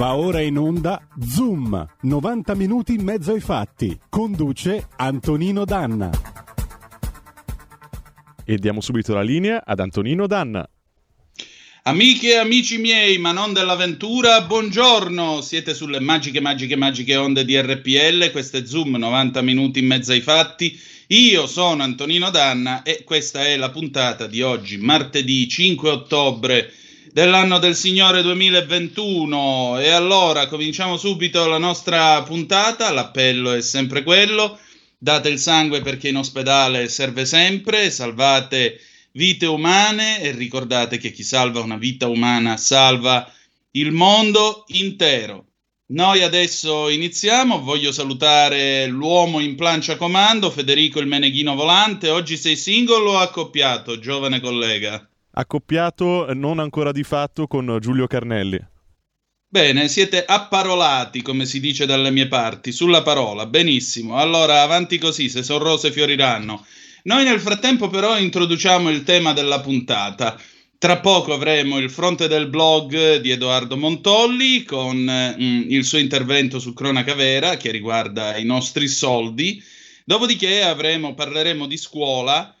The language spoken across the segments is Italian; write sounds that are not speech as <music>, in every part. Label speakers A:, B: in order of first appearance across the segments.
A: Va ora in onda Zoom, 90 minuti in mezzo ai fatti. Conduce Antonino Danna.
B: E diamo subito la linea ad Antonino Danna.
C: Amiche e amici miei, ma non dell'avventura, buongiorno! Siete sulle magiche, magiche, magiche onde di RPL, questo è Zoom, 90 minuti in mezzo ai fatti. Io sono Antonino Danna e questa è la puntata di oggi, martedì 5 ottobre dell'anno del Signore 2021. E allora cominciamo subito la nostra puntata. L'appello è sempre quello: date il sangue perché in ospedale serve sempre, salvate vite umane e ricordate che chi salva una vita umana salva il mondo intero. Noi adesso iniziamo, voglio salutare l'uomo in plancia comando, Federico il Meneghino Volante. Oggi sei single o accoppiato, giovane collega?
B: Accoppiato non ancora di fatto con Giulio Carnelli.
C: Bene, siete apparolati, come si dice dalle mie parti, sulla parola. Benissimo. Allora, avanti così, se sono rose fioriranno. Noi nel frattempo però introduciamo il tema della puntata. Tra poco avremo il fronte del blog di Edoardo Montolli con mm, il suo intervento su Cronaca Vera che riguarda i nostri soldi. Dopodiché avremo, parleremo di scuola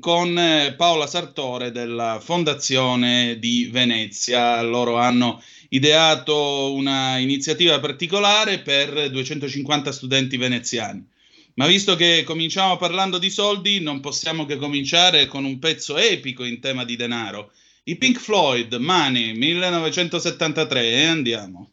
C: con eh, Paola Sartore della Fondazione di Venezia. Loro hanno ideato una iniziativa particolare per 250 studenti veneziani. Ma visto che cominciamo parlando di soldi, non possiamo che cominciare con un pezzo epico in tema di denaro. I Pink Floyd, Money, 1973, e andiamo.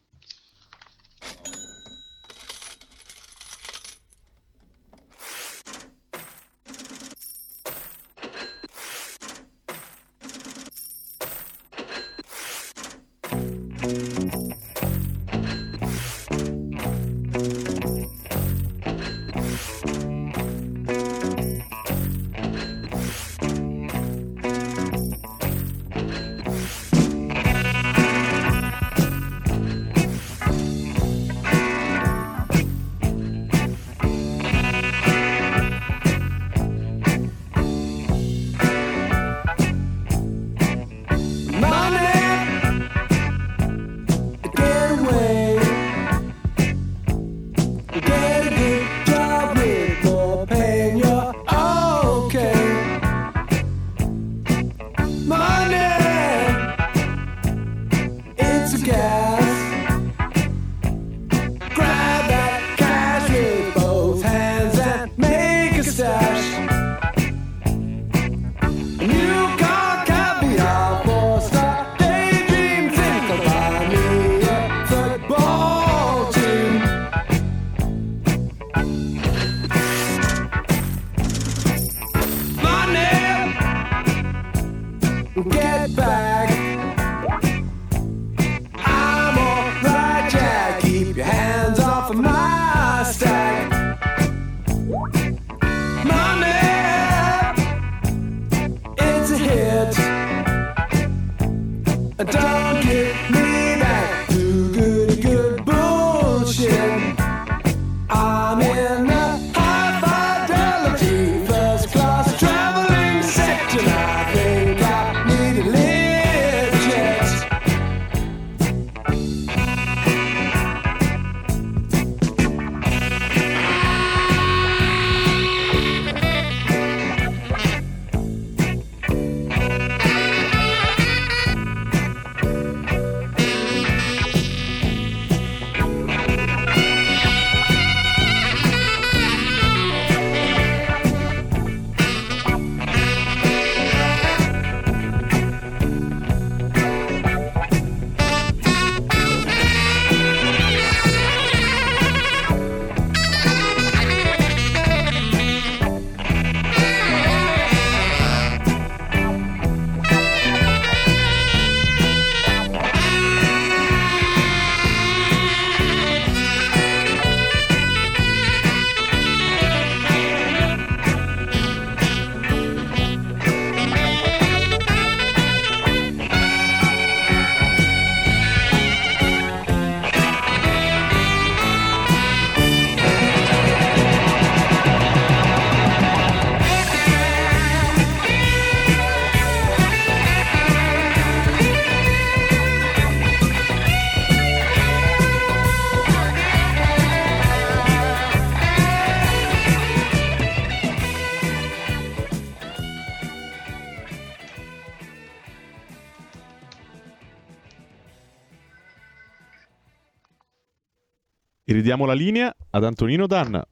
B: Ridiamo la linea ad Antonino Danna.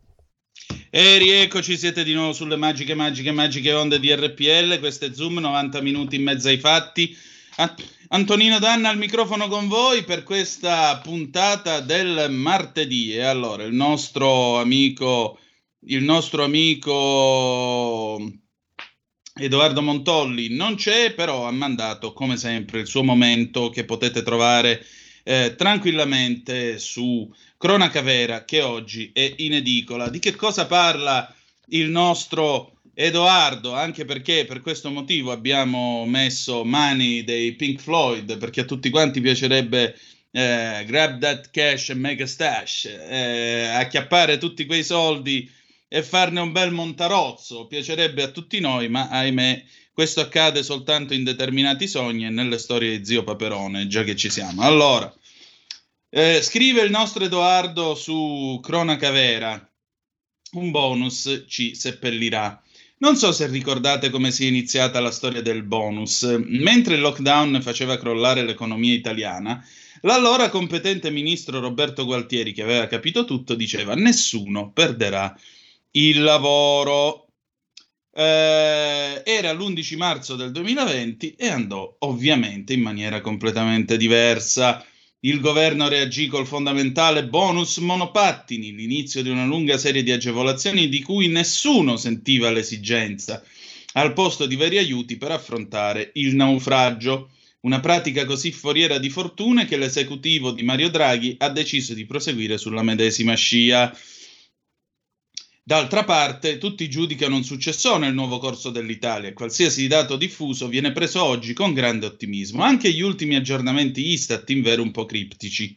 C: E rieccoci, siete di nuovo sulle magiche, magiche, magiche onde di RPL. Questo è Zoom, 90 minuti in mezzo ai fatti. Antonino Danna al microfono con voi per questa puntata del martedì. E allora, il nostro amico, il nostro amico Edoardo Montolli non c'è, però ha mandato come sempre il suo momento che potete trovare eh, tranquillamente su Cronaca Vera che oggi è in edicola. Di che cosa parla il nostro Edoardo? Anche perché per questo motivo abbiamo messo mani dei Pink Floyd, perché a tutti quanti piacerebbe eh, grab that cash and make a stash, eh, acchiappare tutti quei soldi e farne un bel montarozzo. Piacerebbe a tutti noi, ma ahimè questo accade soltanto in determinati sogni e nelle storie di zio Paperone, già che ci siamo. Allora, eh, scrive il nostro Edoardo su Cronaca Vera, un bonus ci seppellirà. Non so se ricordate come si è iniziata la storia del bonus. Mentre il lockdown faceva crollare l'economia italiana, l'allora competente ministro Roberto Gualtieri, che aveva capito tutto, diceva nessuno perderà il lavoro. Eh, era l'11 marzo del 2020 e andò ovviamente in maniera completamente diversa. Il governo reagì col fondamentale bonus monopattini, l'inizio di una lunga serie di agevolazioni di cui nessuno sentiva l'esigenza, al posto di veri aiuti per affrontare il naufragio. Una pratica così foriera di fortune che l'esecutivo di Mario Draghi ha deciso di proseguire sulla medesima scia. D'altra parte, tutti giudicano un successone il nuovo corso dell'Italia qualsiasi dato diffuso viene preso oggi con grande ottimismo, anche gli ultimi aggiornamenti Istat in vero un po' criptici.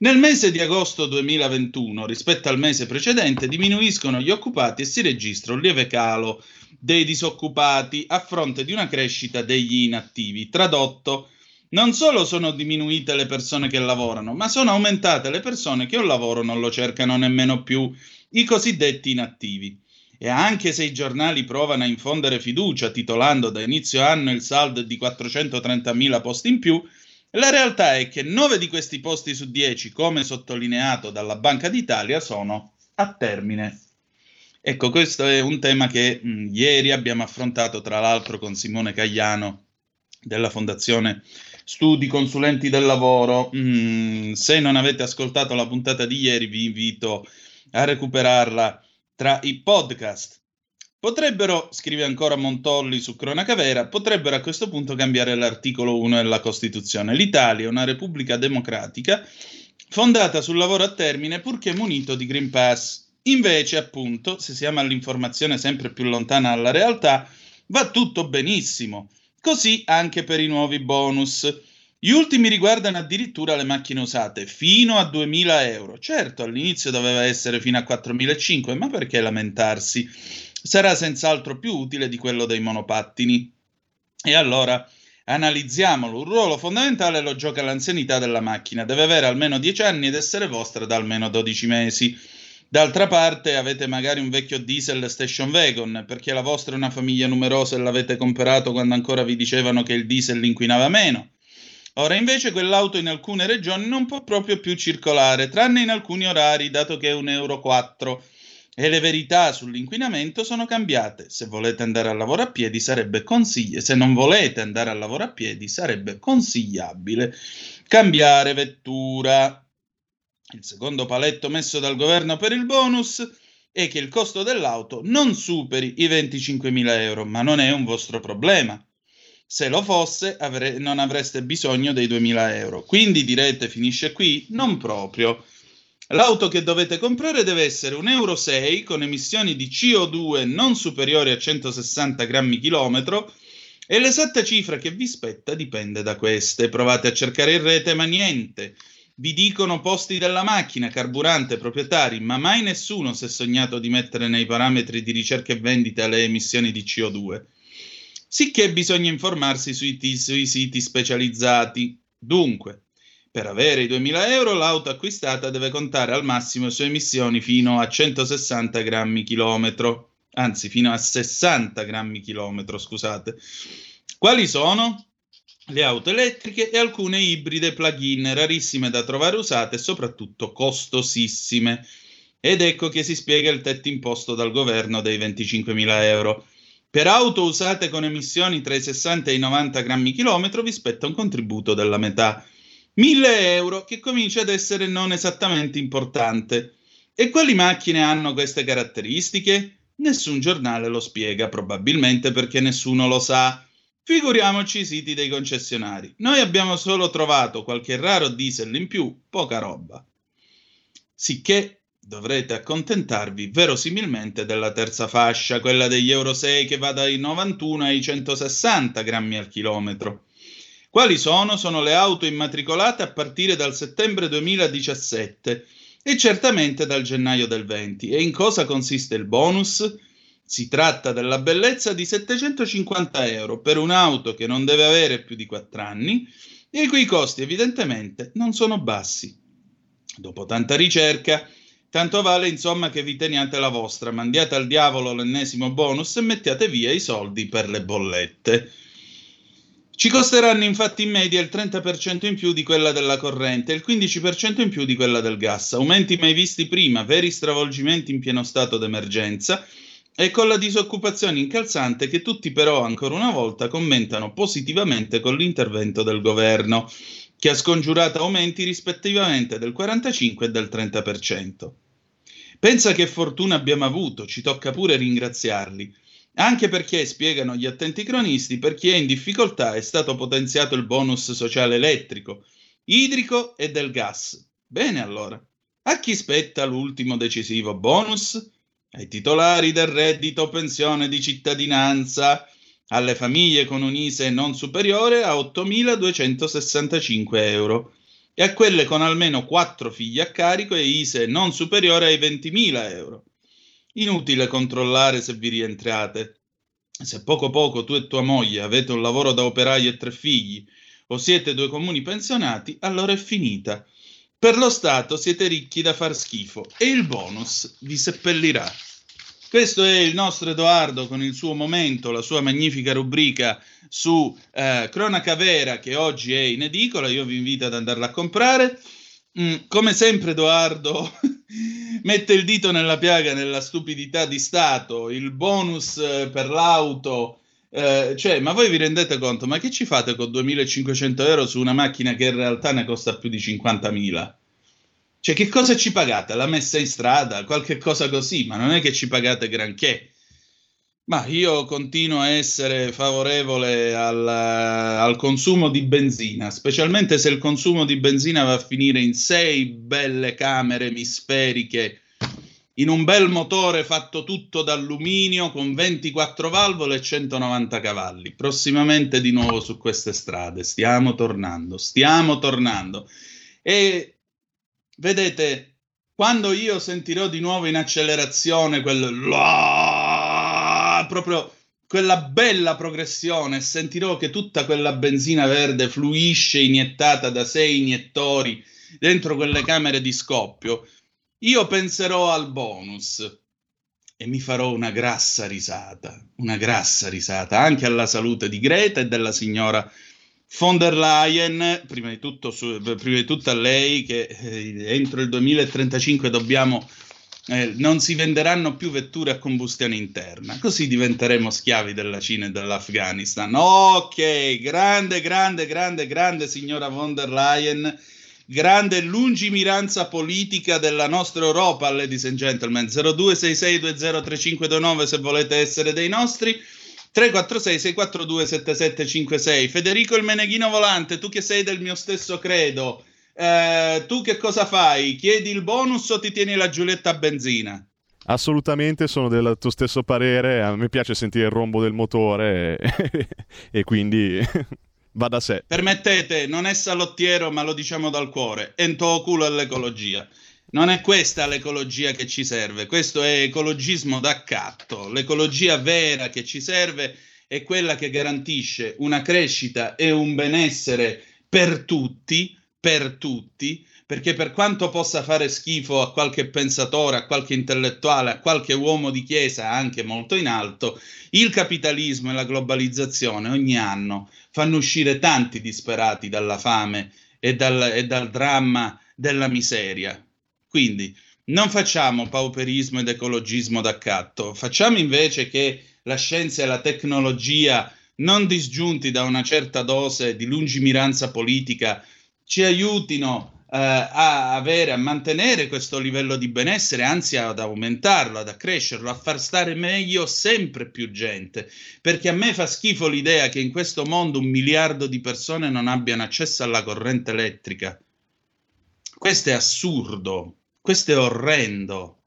C: Nel mese di agosto 2021, rispetto al mese precedente, diminuiscono gli occupati e si registra un lieve calo dei disoccupati a fronte di una crescita degli inattivi. Tradotto, non solo sono diminuite le persone che lavorano, ma sono aumentate le persone che un lavoro non lo cercano nemmeno più i cosiddetti inattivi. E anche se i giornali provano a infondere fiducia titolando da inizio anno il saldo di 430.000 posti in più, la realtà è che 9 di questi posti su 10, come sottolineato dalla Banca d'Italia, sono a termine. Ecco, questo è un tema che mh, ieri abbiamo affrontato tra l'altro con Simone Cagliano della Fondazione Studi Consulenti del Lavoro. Mm, se non avete ascoltato la puntata di ieri, vi invito a recuperarla tra i podcast. Potrebbero, scrive ancora Montolli su Cronaca Vera, potrebbero a questo punto cambiare l'articolo 1 della Costituzione. L'Italia è una repubblica democratica fondata sul lavoro a termine purché munito di Green Pass. Invece, appunto, se siamo all'informazione sempre più lontana dalla realtà, va tutto benissimo. Così anche per i nuovi bonus. Gli ultimi riguardano addirittura le macchine usate, fino a 2.000 euro. Certo, all'inizio doveva essere fino a 4.500, ma perché lamentarsi? Sarà senz'altro più utile di quello dei monopattini. E allora analizziamolo. Un ruolo fondamentale lo gioca l'anzianità della macchina. Deve avere almeno 10 anni ed essere vostra da almeno 12 mesi. D'altra parte avete magari un vecchio diesel station wagon, perché la vostra è una famiglia numerosa e l'avete comprato quando ancora vi dicevano che il diesel inquinava meno. Ora invece quell'auto in alcune regioni non può proprio più circolare, tranne in alcuni orari, dato che è un euro 4. E le verità sull'inquinamento sono cambiate. Se volete andare a lavoro a piedi sarebbe consigliabile, se non volete andare a lavoro a piedi sarebbe consigliabile cambiare vettura. Il secondo paletto messo dal governo per il bonus è che il costo dell'auto non superi i 25.000 euro, ma non è un vostro problema. Se lo fosse, avre- non avreste bisogno dei 2000 euro. Quindi direte finisce qui? Non proprio. L'auto che dovete comprare deve essere un Euro 6 con emissioni di CO2 non superiori a 160 grammi chilometro e l'esatta cifra che vi spetta dipende da queste. Provate a cercare in rete, ma niente. Vi dicono posti della macchina, carburante, proprietari, ma mai nessuno si è sognato di mettere nei parametri di ricerca e vendita le emissioni di CO2 sicché bisogna informarsi sui, t- sui siti specializzati. Dunque, per avere i 2000 euro l'auto acquistata deve contare al massimo su emissioni fino a 160 grammi chilometro, anzi fino a 60 grammi chilometro, scusate. Quali sono? le auto elettriche e alcune ibride plug-in rarissime da trovare usate e soprattutto costosissime. Ed ecco che si spiega il tetto imposto dal governo dei 25.000 euro. Per auto usate con emissioni tra i 60 e i 90 grammi chilometro vi spetta un contributo della metà. 1000 euro che comincia ad essere non esattamente importante. E quali macchine hanno queste caratteristiche? Nessun giornale lo spiega, probabilmente perché nessuno lo sa. Figuriamoci i siti dei concessionari. Noi abbiamo solo trovato qualche raro diesel in più, poca roba. Sicché dovrete accontentarvi verosimilmente della terza fascia, quella degli Euro 6 che va dai 91 ai 160 grammi al chilometro. Quali sono? Sono le auto immatricolate a partire dal settembre 2017 e certamente dal gennaio del 20. E in cosa consiste il bonus? Si tratta della bellezza di 750 euro per un'auto che non deve avere più di 4 anni e i cui costi evidentemente non sono bassi. Dopo tanta ricerca, tanto vale insomma che vi teniate la vostra, mandiate al diavolo l'ennesimo bonus e mettiate via i soldi per le bollette. Ci costeranno infatti in media il 30% in più di quella della corrente e il 15% in più di quella del gas, aumenti mai visti prima, veri stravolgimenti in pieno stato d'emergenza e con la disoccupazione incalzante che tutti però ancora una volta commentano positivamente con l'intervento del governo, che ha scongiurato aumenti rispettivamente del 45 e del 30%. Pensa che fortuna abbiamo avuto, ci tocca pure ringraziarli, anche perché, spiegano gli attenti cronisti, per chi è in difficoltà è stato potenziato il bonus sociale elettrico, idrico e del gas. Bene allora. A chi spetta l'ultimo decisivo bonus? ai titolari del reddito pensione di cittadinanza, alle famiglie con un ISE non superiore a 8.265 euro e a quelle con almeno 4 figli a carico e ISE non superiore ai 20.000 euro. Inutile controllare se vi rientrate. Se poco poco tu e tua moglie avete un lavoro da operaio e tre figli, o siete due comuni pensionati, allora è finita. Per lo Stato siete ricchi da far schifo e il bonus vi seppellirà. Questo è il nostro Edoardo con il suo momento, la sua magnifica rubrica su eh, Cronaca Vera che oggi è in edicola. Io vi invito ad andarla a comprare. Mm, come sempre, Edoardo <laughs> mette il dito nella piaga nella stupidità di Stato, il bonus eh, per l'auto. Eh, cioè, ma voi vi rendete conto, ma che ci fate con 2500 euro su una macchina che in realtà ne costa più di 50.000? Cioè, che cosa ci pagate? La messa in strada, qualche cosa così, ma non è che ci pagate granché. Ma io continuo a essere favorevole al, al, consumo di benzina, specialmente se il consumo di benzina va a finire in sei belle camere emisferiche in un bel motore fatto tutto d'alluminio con 24 valvole e 190 cavalli. Prossimamente di nuovo su queste strade. Stiamo tornando, stiamo tornando. E vedete, quando io sentirò di nuovo in accelerazione quel proprio quella bella progressione, sentirò che tutta quella benzina verde fluisce iniettata da sei iniettori dentro quelle camere di scoppio io penserò al bonus e mi farò una grassa risata, una grassa risata anche alla salute di Greta e della signora von der Leyen, prima di tutto, su, prima di tutto a lei che eh, entro il 2035 dobbiamo eh, non si venderanno più vetture a combustione interna, così diventeremo schiavi della Cina e dell'Afghanistan. Ok, grande, grande, grande, grande signora von der Leyen grande lungimiranza politica della nostra Europa, ladies and gentlemen. 0266203529 se volete essere dei nostri. 346 642 7756 Federico il Meneghino Volante, tu che sei del mio stesso credo, eh, tu che cosa fai? Chiedi il bonus o ti tieni la Giulietta a benzina?
B: Assolutamente sono del tuo stesso parere, a me piace sentire il rombo del motore e, <laughs> e quindi <laughs> va da sé.
C: Permettete, non è salottiero, ma lo diciamo dal cuore. Ento culo all'ecologia. Non è questa l'ecologia che ci serve, questo è ecologismo d'accatto. L'ecologia vera che ci serve è quella che garantisce una crescita e un benessere per tutti, per tutti, perché per quanto possa fare schifo a qualche pensatore, a qualche intellettuale, a qualche uomo di chiesa anche molto in alto, il capitalismo e la globalizzazione ogni anno fanno uscire tanti disperati dalla fame e dal, e dal dramma della miseria. Quindi non facciamo pauperismo ed ecologismo d'accatto, facciamo invece che la scienza e la tecnologia, non disgiunti da una certa dose di lungimiranza politica, ci aiutino eh, a avere, a mantenere questo livello di benessere, anzi ad aumentarlo, ad accrescerlo, a far stare meglio sempre più gente. Perché a me fa schifo l'idea che in questo mondo un miliardo di persone non abbiano accesso alla corrente elettrica. Questo è assurdo, questo è orrendo.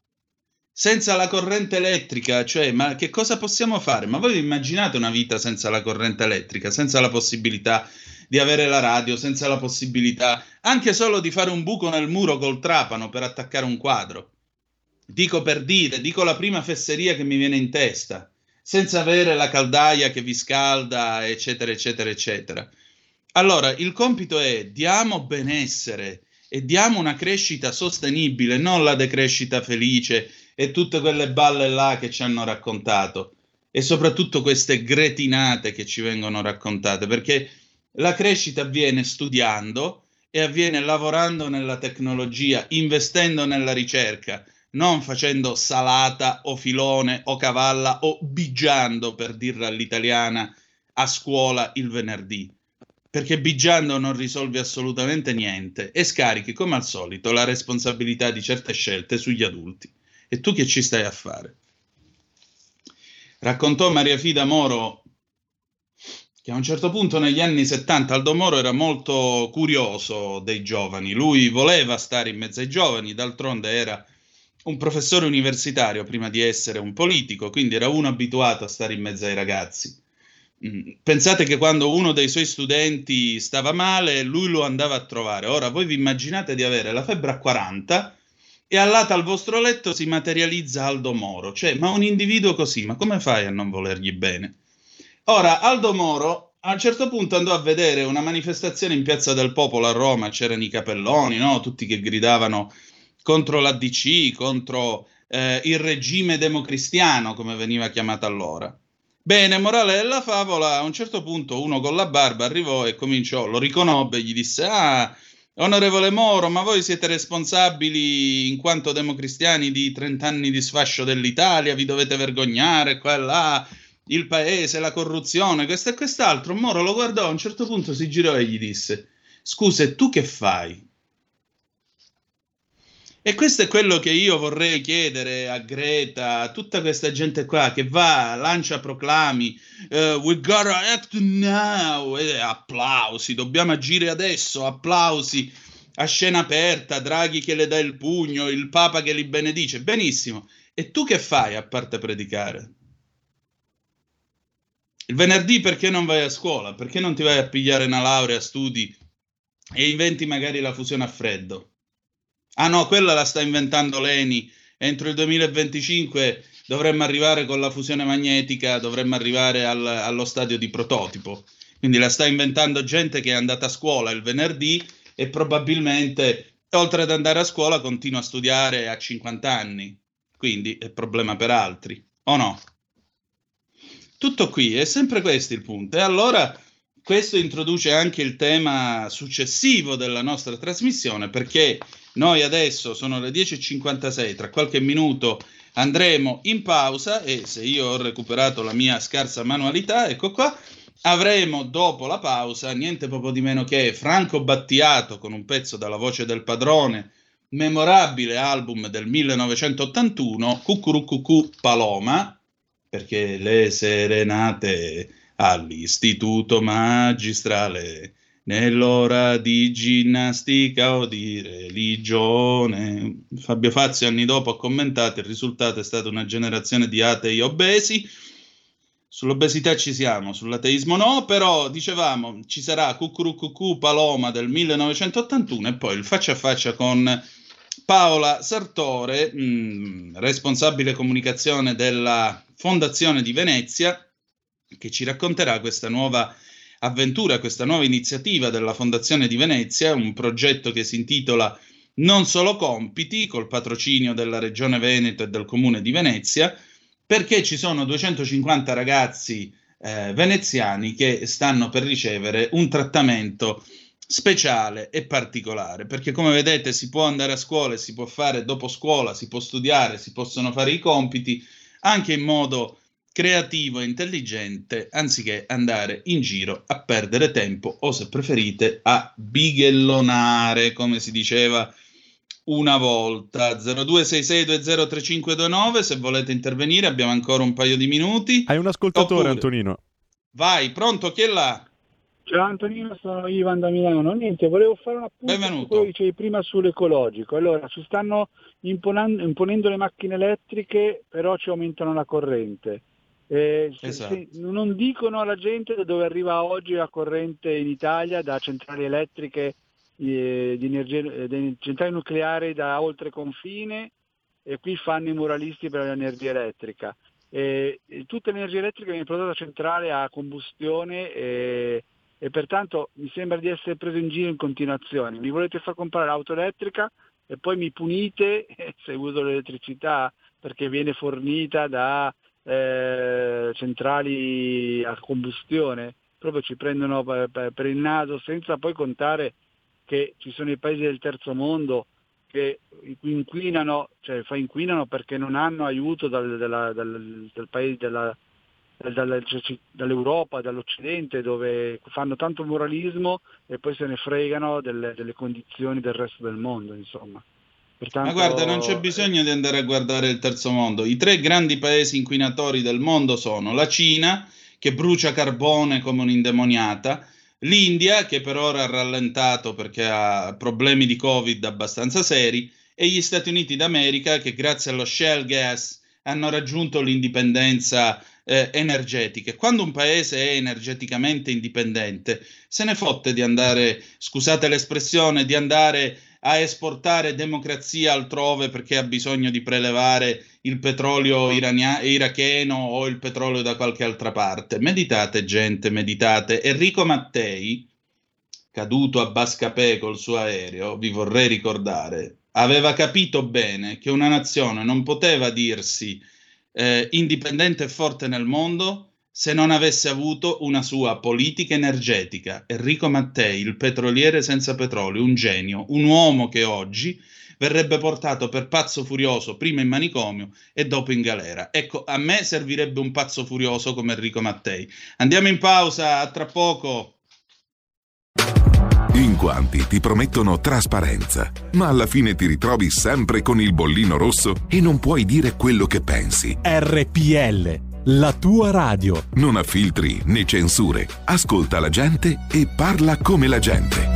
C: Senza la corrente elettrica, cioè, ma che cosa possiamo fare? Ma voi immaginate una vita senza la corrente elettrica, senza la possibilità di avere la radio, senza la possibilità anche solo di fare un buco nel muro col trapano per attaccare un quadro. Dico per dire, dico la prima fesseria che mi viene in testa, senza avere la caldaia che vi scalda, eccetera, eccetera, eccetera. Allora, il compito è diamo benessere e diamo una crescita sostenibile, non la decrescita felice e tutte quelle balle là che ci hanno raccontato e soprattutto queste gretinate che ci vengono raccontate, perché la crescita avviene studiando e avviene lavorando nella tecnologia, investendo nella ricerca, non facendo salata o filone o cavalla o bigiando, per dirla all'italiana, a scuola il venerdì. Perché bigiando non risolve assolutamente niente e scarichi, come al solito, la responsabilità di certe scelte sugli adulti. E tu che ci stai a fare? Raccontò Maria Fida Moro che a un certo punto negli anni 70 Aldo Moro era molto curioso dei giovani, lui voleva stare in mezzo ai giovani, d'altronde era un professore universitario prima di essere un politico, quindi era uno abituato a stare in mezzo ai ragazzi. Mm, pensate che quando uno dei suoi studenti stava male, lui lo andava a trovare. Ora voi vi immaginate di avere la febbre a 40 e all'ata al vostro letto si materializza Aldo Moro, cioè, ma un individuo così, ma come fai a non volergli bene? Ora, Aldo Moro a un certo punto andò a vedere una manifestazione in Piazza del Popolo a Roma, c'erano i capelloni, no? tutti che gridavano contro l'ADC, contro eh, il regime democristiano, come veniva chiamato allora. Bene, morale della favola, a un certo punto uno con la barba arrivò e cominciò, lo riconobbe, gli disse, ah, onorevole Moro, ma voi siete responsabili in quanto democristiani di 30 anni di sfascio dell'Italia, vi dovete vergognare, qua e là il paese, la corruzione, questo e quest'altro. Moro lo guardò, a un certo punto si girò e gli disse: Scusa, tu che fai? E questo è quello che io vorrei chiedere a Greta, a tutta questa gente qua che va, lancia proclami, uh, we gotta act now, e applausi, dobbiamo agire adesso, applausi a scena aperta, Draghi che le dà il pugno, il Papa che li benedice, benissimo. E tu che fai a parte predicare? Il venerdì perché non vai a scuola? Perché non ti vai a pigliare una laurea, studi e inventi magari la fusione a freddo? Ah no, quella la sta inventando Leni. Entro il 2025 dovremmo arrivare con la fusione magnetica, dovremmo arrivare al, allo stadio di prototipo. Quindi la sta inventando gente che è andata a scuola il venerdì e probabilmente, oltre ad andare a scuola, continua a studiare a 50 anni. Quindi è problema per altri, o no? Tutto qui, è sempre questo il punto. E allora questo introduce anche il tema successivo della nostra trasmissione, perché noi adesso sono le 10.56, tra qualche minuto andremo in pausa e se io ho recuperato la mia scarsa manualità, ecco qua, avremo dopo la pausa niente poco di meno che Franco Battiato con un pezzo dalla voce del padrone, memorabile album del 1981, Cucurucucù Paloma, perché le serenate all'istituto magistrale nell'ora di ginnastica o di religione. Fabio Fazio anni dopo ha commentato il risultato è stata una generazione di atei obesi. Sull'obesità ci siamo, sull'ateismo no, però dicevamo ci sarà Cucurucucù Paloma del 1981 e poi il faccia a faccia con Paola Sartore, mh, mm, responsabile comunicazione della Fondazione di Venezia, che ci racconterà questa nuova avventura, questa nuova iniziativa della Fondazione di Venezia, un progetto che si intitola Non solo compiti, col patrocinio della Regione Veneto e del Comune di Venezia, perché ci sono 250 ragazzi eh, veneziani che stanno per ricevere un trattamento speciale e particolare, perché come vedete si può andare a scuola, si può fare dopo scuola, si può studiare, si possono fare i compiti anche in modo creativo e intelligente, anziché andare in giro a perdere tempo o se preferite a bighellonare, come si diceva una volta 0266203529 se volete intervenire abbiamo ancora un paio di minuti
B: hai un ascoltatore Oppure... Antonino
C: vai pronto chi è là
D: Ciao Antonino, sono Ivan da Milano. Niente, volevo fare un appunto Benvenuto. su quello che dicevi prima sull'ecologico. Allora, ci stanno imponendo le macchine elettriche, però ci aumentano la corrente. Eh, esatto. se, non dicono alla gente da dove arriva oggi la corrente in Italia da centrali elettriche eh, di, energia, eh, di centrali nucleari da oltre confine e qui fanno i moralisti per l'energia elettrica. Eh, tutta l'energia elettrica viene prodotta centrale a combustione e, e pertanto mi sembra di essere preso in giro in continuazione. Mi volete far comprare l'auto elettrica e poi mi punite <laughs> se uso l'elettricità perché viene fornita da eh, centrali a combustione, proprio ci prendono per, per, il naso senza poi contare che ci sono i paesi del terzo mondo che inquinano, cioè inquinano perché non hanno aiuto dal, dalla, dal, dal paese, della, dal, dall'Europa, dall'Occidente, dove fanno tanto moralismo e poi se ne fregano delle, delle condizioni del resto del mondo, insomma.
C: Pertanto... Ma guarda, non c'è bisogno di andare a guardare il terzo mondo. I tre grandi paesi inquinatori del mondo sono la Cina, che brucia carbone come un'indemoniata, l'India, che per ora ha rallentato perché ha problemi di Covid abbastanza seri, e gli Stati Uniti d'America, che grazie allo shale gas hanno raggiunto l'indipendenza eh, energetica. Quando un paese è energeticamente indipendente, se ne fotte di andare, scusate l'espressione, di andare a esportare democrazia altrove perché ha bisogno di prelevare il petrolio irania- iracheno o il petrolio da qualche altra parte. Meditate, gente, meditate. Enrico Mattei, caduto a Bascapè col suo aereo, vi vorrei ricordare, aveva capito bene che una nazione non poteva dirsi eh, indipendente e forte nel mondo se non avesse avuto una sua politica energetica. Enrico Mattei, il petroliere senza petrolio, un genio, un uomo che oggi verrebbe portato per pazzo furioso prima in manicomio e dopo in galera. Ecco, a me servirebbe un pazzo furioso come Enrico Mattei. Andiamo in pausa, a tra poco.
E: In quanti ti promettono trasparenza, ma alla fine ti ritrovi sempre con il bollino rosso e non puoi dire quello che pensi.
A: RPL la tua radio.
E: Non ha filtri né censure. Ascolta la gente e parla come la gente.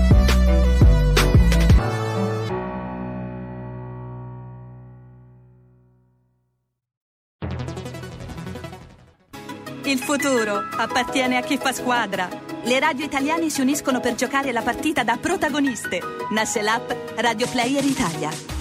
F: Il futuro appartiene a chi fa squadra. Le radio italiane si uniscono per giocare la partita da protagoniste. Nasce l'app Radio Player Italia.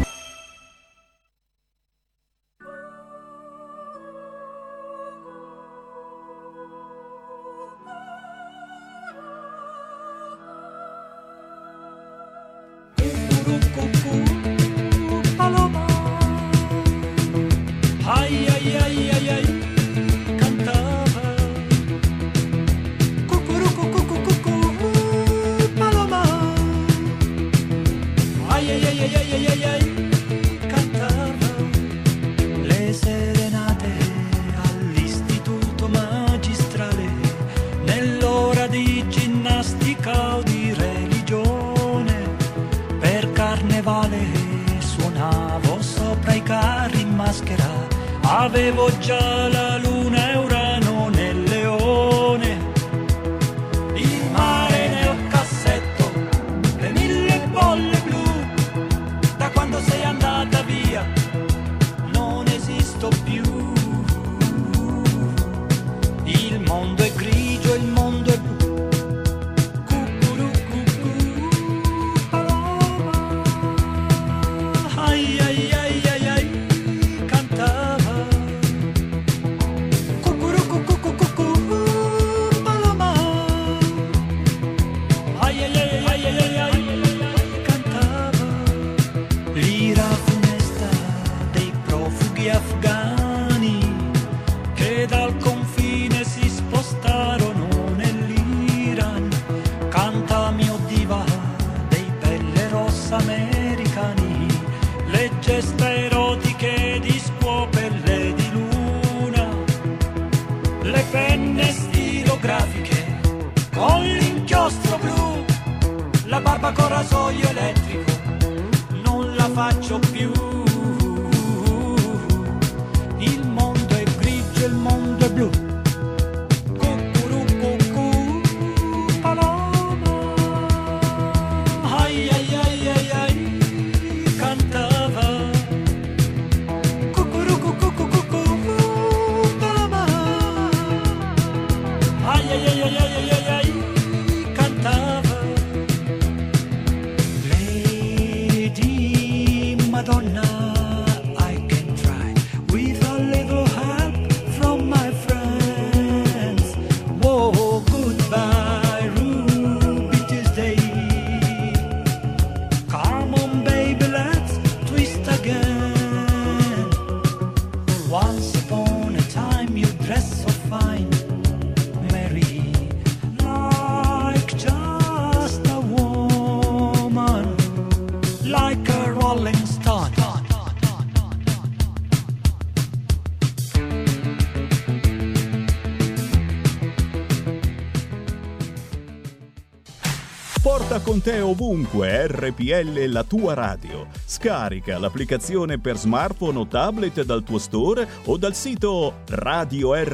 G: Con
H: te ovunque RPL la tua radio. Scarica l'applicazione per smartphone o tablet dal tuo store o dal sito radiorpl.it.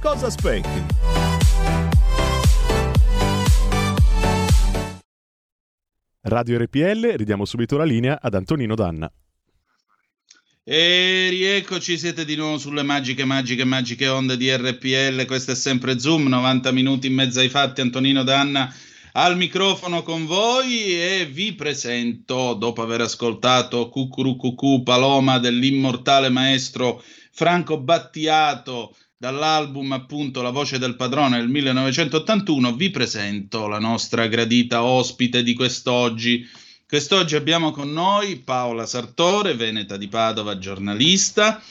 H: Cosa aspetti?
B: Radio RPL, ridiamo subito la linea ad Antonino Danna.
C: E rieccoci, siete di nuovo sulle magiche, magiche, magiche onde di RPL. Questo è sempre Zoom, 90 minuti in mezzo ai fatti. Antonino Danna al microfono con voi e vi presento, dopo aver ascoltato Cucurucucù Paloma dell'immortale maestro Franco Battiato dall'album appunto La voce del padrone del 1981, vi presento la nostra gradita ospite di quest'oggi. Quest'oggi abbiamo con noi Paola Sartore, veneta di Padova, giornalista,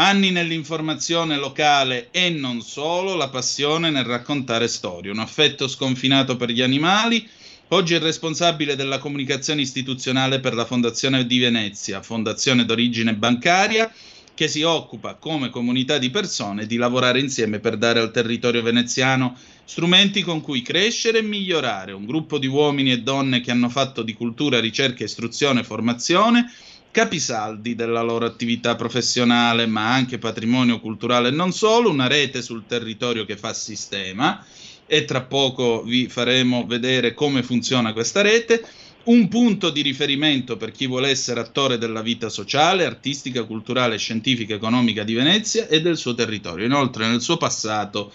C: anni nell'informazione locale e non solo, la passione nel raccontare storie, un affetto sconfinato per gli animali. Oggi è responsabile della comunicazione istituzionale per la Fondazione di Venezia, fondazione d'origine bancaria, che si occupa come comunità di persone di lavorare insieme per dare al territorio veneziano strumenti con cui crescere e migliorare. Un gruppo di uomini e donne che hanno fatto di cultura, ricerca, istruzione e formazione capisaldi della loro attività professionale, ma anche patrimonio culturale e non solo, una rete sul territorio che fa sistema e tra poco vi faremo vedere come funziona questa rete un punto di riferimento per chi vuole essere attore della vita sociale, artistica, culturale, scientifica, economica di Venezia e del suo territorio. Inoltre, nel suo passato,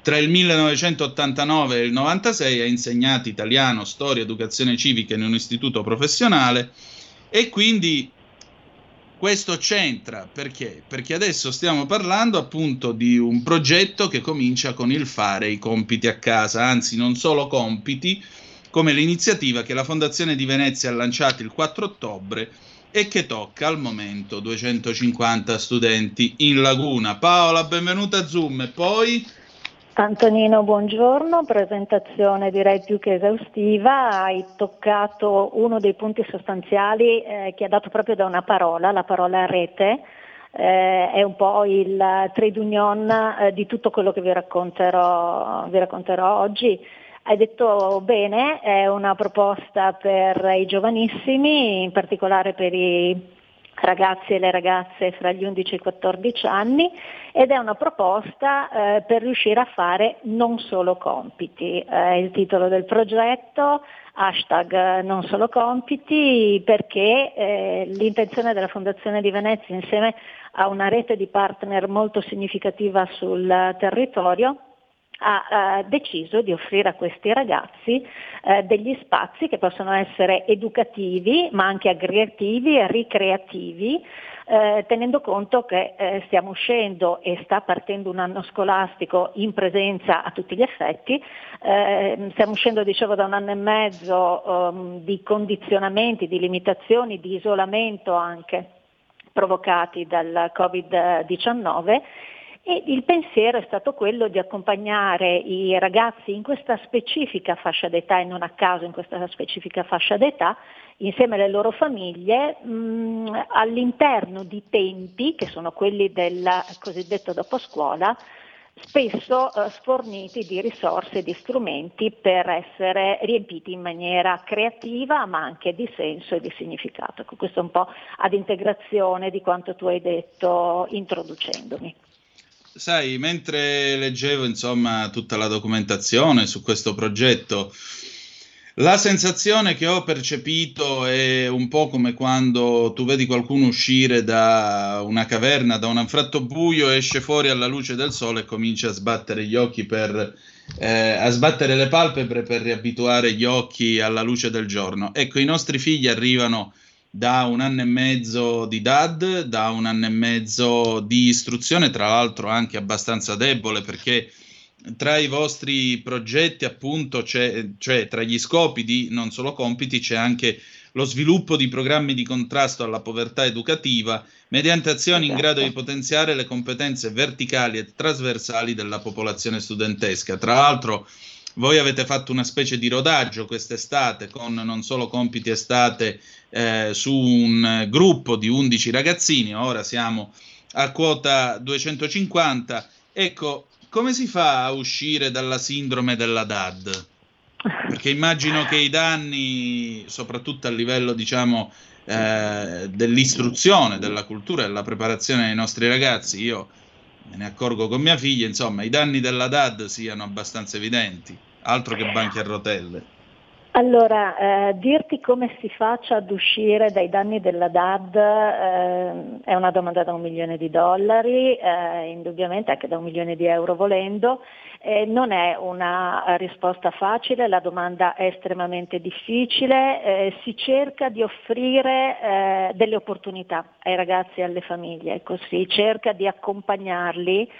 C: tra il 1989 e il 1996, ha insegnato italiano, storia, educazione civica in un istituto professionale e quindi questo c'entra perché? Perché adesso stiamo parlando appunto di un progetto che comincia con il fare i compiti a casa, anzi non solo compiti, come l'iniziativa che la Fondazione di Venezia ha lanciato il 4 ottobre e che tocca al momento 250 studenti in laguna. Paola, benvenuta a Zoom e poi...
I: Antonino, buongiorno, presentazione direi più che esaustiva, hai toccato uno dei punti sostanziali eh, che ha dato proprio da una parola, la parola rete, eh, è un po' il trade union eh, di tutto quello che vi racconterò, vi racconterò oggi. Hai detto bene, è una proposta per i giovanissimi, in particolare per i ragazzi e le ragazze fra gli 11 e i 14 anni ed è una proposta eh, per riuscire a fare non solo compiti. Eh, il titolo del progetto, hashtag non solo compiti, perché eh, l'intenzione della Fondazione di Venezia insieme a una rete di partner molto significativa sul territorio ha eh, deciso di offrire a questi ragazzi eh, degli spazi che possono essere educativi ma anche aggregativi e ricreativi eh, tenendo conto che eh, stiamo uscendo e sta partendo un anno scolastico in presenza a tutti gli effetti, eh, stiamo uscendo dicevo da un anno e mezzo um, di condizionamenti, di limitazioni, di isolamento anche provocati dal Covid-19 e il pensiero è stato quello di accompagnare i ragazzi in questa specifica fascia d'età e non a caso in questa specifica fascia d'età insieme alle loro famiglie mh, all'interno di tempi che sono quelli del cosiddetto dopo scuola spesso eh, sforniti di risorse e di strumenti per essere riempiti in maniera creativa ma anche di senso e di significato. Ecco, questo è un po' ad integrazione di quanto tu hai detto introducendomi.
C: Sai, mentre leggevo insomma tutta la documentazione su questo progetto, la sensazione che ho percepito è un po' come quando tu vedi qualcuno uscire da una caverna, da un anfratto buio, esce fuori alla luce del sole e comincia a sbattere gli occhi per eh, a sbattere le palpebre per riabituare gli occhi alla luce del giorno. Ecco, i nostri figli arrivano da un anno e mezzo di DAD, da un anno e mezzo di istruzione, tra l'altro anche abbastanza debole perché tra i vostri progetti, appunto, c'è, cioè tra gli scopi di non solo compiti, c'è anche lo sviluppo di programmi di contrasto alla povertà educativa mediante azioni in grado di potenziare le competenze verticali e trasversali della popolazione studentesca. Tra l'altro, voi avete fatto una specie di rodaggio quest'estate con non solo compiti estate eh, su un gruppo di 11 ragazzini, ora siamo a quota 250. Ecco, come si fa a uscire dalla sindrome della DAD? Perché immagino che i danni, soprattutto a livello, diciamo, eh, dell'istruzione, della cultura e della preparazione dei nostri ragazzi, io me ne accorgo con mia figlia, insomma, i danni della DAD siano abbastanza evidenti, altro che banchi a rotelle.
I: Allora, eh, dirti come si faccia ad uscire dai danni della DAD eh, è una domanda da un milione di dollari, eh, indubbiamente anche da un milione di euro volendo, non è una risposta facile, la domanda è estremamente difficile, eh, si cerca di offrire eh, delle opportunità ai ragazzi e alle famiglie, ecco, si cerca di accompagnarli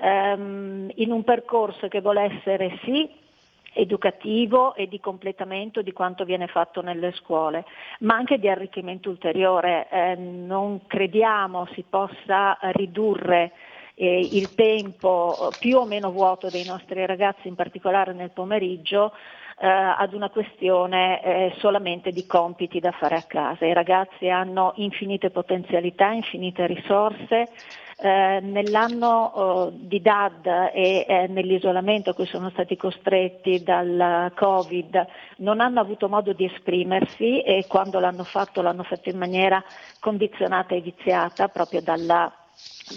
I: ehm, in un percorso che vuole essere sì educativo e di completamento di quanto viene fatto nelle scuole, ma anche di arricchimento ulteriore. Eh, non crediamo si possa ridurre eh, il tempo più o meno vuoto dei nostri ragazzi, in particolare nel pomeriggio, eh, ad una questione eh, solamente di compiti da fare a casa. I ragazzi hanno infinite potenzialità, infinite risorse, eh, nell'anno oh, di DAD e eh, nell'isolamento a cui sono stati costretti dal Covid non hanno avuto modo di esprimersi e quando l'hanno fatto l'hanno fatto in maniera condizionata e viziata proprio dalla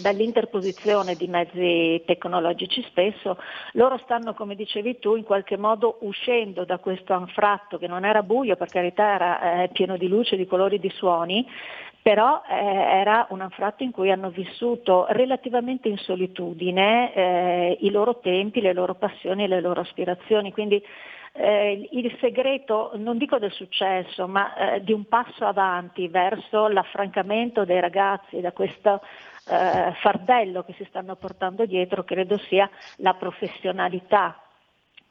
I: dall'interposizione di mezzi tecnologici spesso, loro stanno, come dicevi tu, in qualche modo uscendo da questo anfratto che non era buio, per carità era eh, pieno di luce, di colori, di suoni, però eh, era un anfratto in cui hanno vissuto relativamente in solitudine eh, i loro tempi, le loro passioni e le loro aspirazioni. Quindi eh, il segreto, non dico del successo, ma eh, di un passo avanti verso l'affrancamento dei ragazzi da questo eh, fardello che si stanno portando dietro, credo sia la professionalità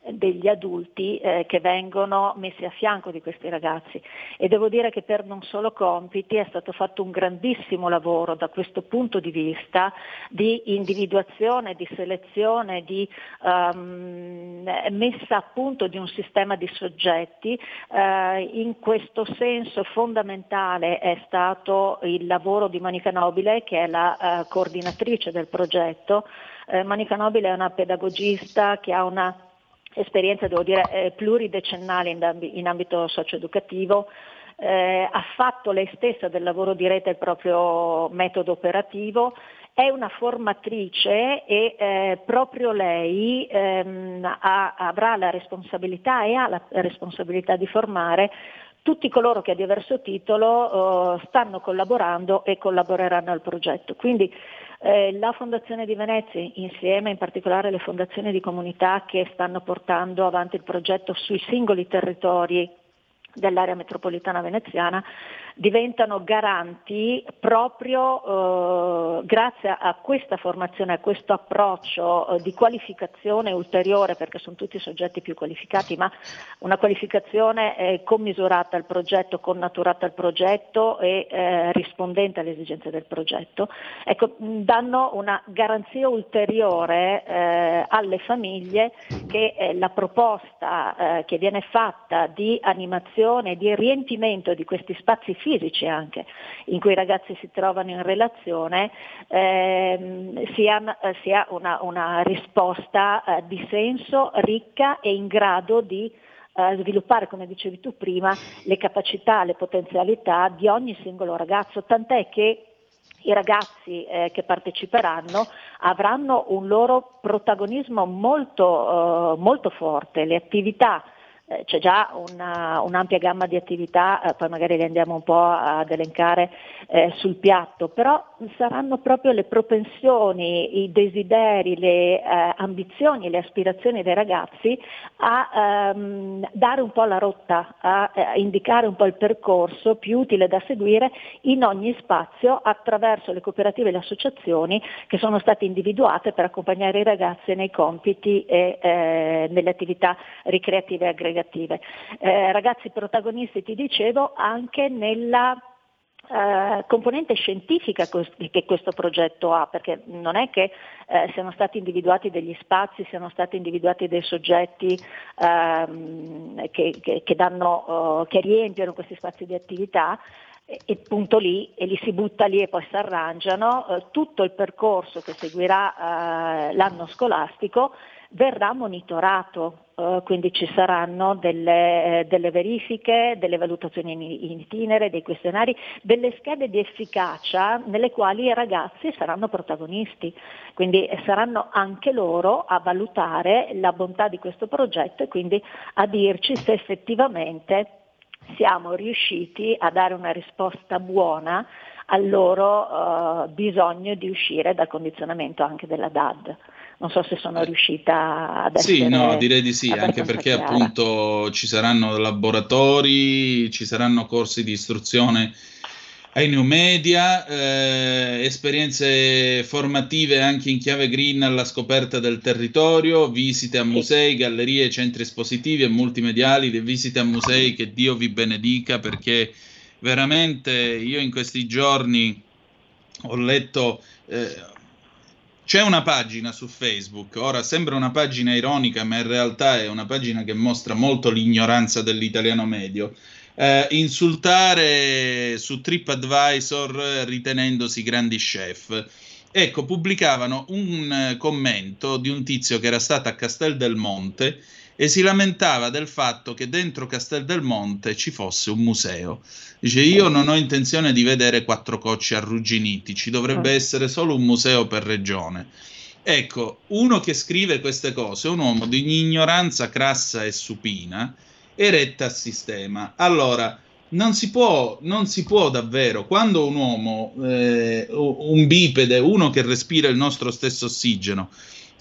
I: degli adulti eh, che vengono messi a fianco di questi ragazzi e devo dire che per non solo compiti è stato fatto un grandissimo lavoro da questo punto di vista di individuazione, di selezione, di um, messa a punto di un sistema di soggetti. Uh, in questo senso fondamentale è stato il lavoro di Monica Nobile che è la uh, coordinatrice del progetto. Uh, Monica Nobile è una pedagogista che ha una esperienza, devo dire, eh, pluridecennale in, ambito socio-educativo, eh, ha fatto lei stessa del lavoro di rete il proprio metodo operativo, è una formatrice e eh, proprio lei ehm, ha, avrà la responsabilità e ha la responsabilità di formare tutti coloro che a diverso titolo eh, stanno collaborando e collaboreranno al progetto. Quindi eh, la Fondazione di Venezia, insieme in particolare alle fondazioni di comunità che stanno portando avanti il progetto sui singoli territori dell'area metropolitana veneziana, diventano garanti proprio eh, grazie a questa formazione, a questo approccio eh, di qualificazione ulteriore, perché sono tutti soggetti più qualificati, ma una qualificazione eh, commisurata al progetto, connaturata al progetto e eh, rispondente alle esigenze del progetto, ecco, danno una garanzia ulteriore eh, alle famiglie che eh, la proposta che viene fatta di animazione di riempimento di questi spazi fisici anche in cui i ragazzi si trovano in relazione, ehm, sia, sia una, una, risposta eh, di senso ricca e in grado di eh, sviluppare, come dicevi tu prima, le capacità, le potenzialità di ogni singolo ragazzo, tant'è che i ragazzi eh, che parteciperanno avranno un loro protagonismo molto, eh, molto forte, le attività eh, c'è già una, un'ampia gamma di attività, eh, poi magari le andiamo un po' ad elencare eh, sul piatto, però saranno proprio le propensioni, i desideri, le eh, ambizioni, le aspirazioni dei ragazzi a ehm, dare un po' la rotta, a, a indicare un po' il percorso più utile da seguire in ogni spazio attraverso le cooperative e le associazioni che sono state individuate per accompagnare i ragazzi nei compiti e eh, nelle attività ricreative e aggregate negative. Eh, ragazzi protagonisti, ti dicevo, anche nella eh, componente scientifica che questo progetto ha, perché non è che eh, siano stati individuati degli spazi, siano stati individuati dei soggetti ehm, che, che, che, danno, uh, che riempiono questi spazi di attività, e punto lì e li si butta lì e poi si arrangiano, eh, tutto il percorso che seguirà l'anno scolastico verrà monitorato, eh, quindi ci saranno delle, eh, delle, verifiche, delle valutazioni in, in itinere, dei questionari, delle schede di efficacia nelle quali i ragazzi saranno protagonisti, quindi saranno anche loro a valutare la bontà di questo progetto e quindi a dirci se effettivamente siamo riusciti a dare una risposta buona al loro uh, bisogno di uscire dal condizionamento anche della DAD non so se sono riuscita ad essere
C: Sì, no, direi di sì, anche perché chiara. appunto ci saranno laboratori, ci saranno corsi di istruzione ai new media, eh, esperienze formative anche in chiave green alla scoperta del territorio, visite a musei, gallerie, centri espositivi e multimediali, le visite a musei che Dio vi benedica perché veramente io in questi giorni ho letto eh, c'è una pagina su Facebook, ora sembra una pagina ironica, ma in realtà è una pagina che mostra molto l'ignoranza dell'italiano medio. Eh, insultare su TripAdvisor ritenendosi grandi chef. Ecco, pubblicavano un commento di un tizio che era stato a Castel del Monte e si lamentava del fatto che dentro Castel del Monte ci fosse un museo. Dice: Io non ho intenzione di vedere quattro cocci arrugginiti, ci dovrebbe ah. essere solo un museo per regione. Ecco, uno che scrive queste cose è un uomo di ignoranza crassa e supina, eretta a sistema. Allora, non si può, non si può davvero, quando un uomo, eh, un bipede, uno che respira il nostro stesso ossigeno,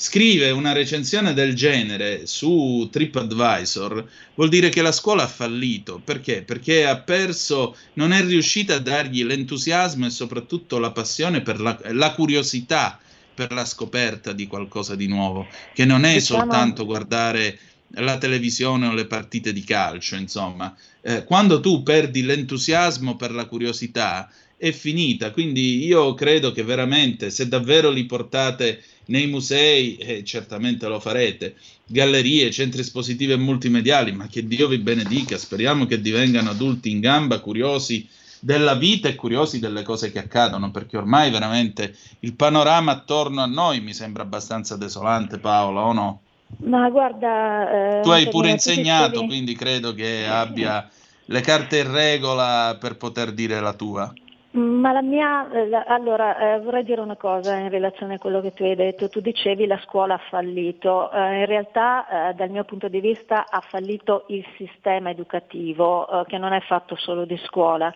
C: scrive una recensione del genere su TripAdvisor, vuol dire che la scuola ha fallito. Perché? Perché ha perso, non è riuscita a dargli l'entusiasmo e soprattutto la passione per la, la curiosità per la scoperta di qualcosa di nuovo, che non è diciamo... soltanto guardare la televisione o le partite di calcio, insomma. Eh, quando tu perdi l'entusiasmo per la curiosità, è finita. Quindi io credo che veramente, se davvero li portate nei musei, eh, certamente lo farete, gallerie, centri espositivi e multimediali, ma che Dio vi benedica, speriamo che divengano adulti in gamba, curiosi della vita e curiosi delle cose che accadono, perché ormai veramente il panorama attorno a noi mi sembra abbastanza desolante, Paola, o no?
I: Ma guarda...
C: Eh, tu hai pure insegnato, quindi credo che abbia le carte in regola per poter dire la tua.
I: Ma la mia, eh, allora eh, vorrei dire una cosa in relazione a quello che tu hai detto. Tu dicevi la scuola ha fallito, eh, in realtà eh, dal mio punto di vista ha fallito il sistema educativo eh, che non è fatto solo di scuola.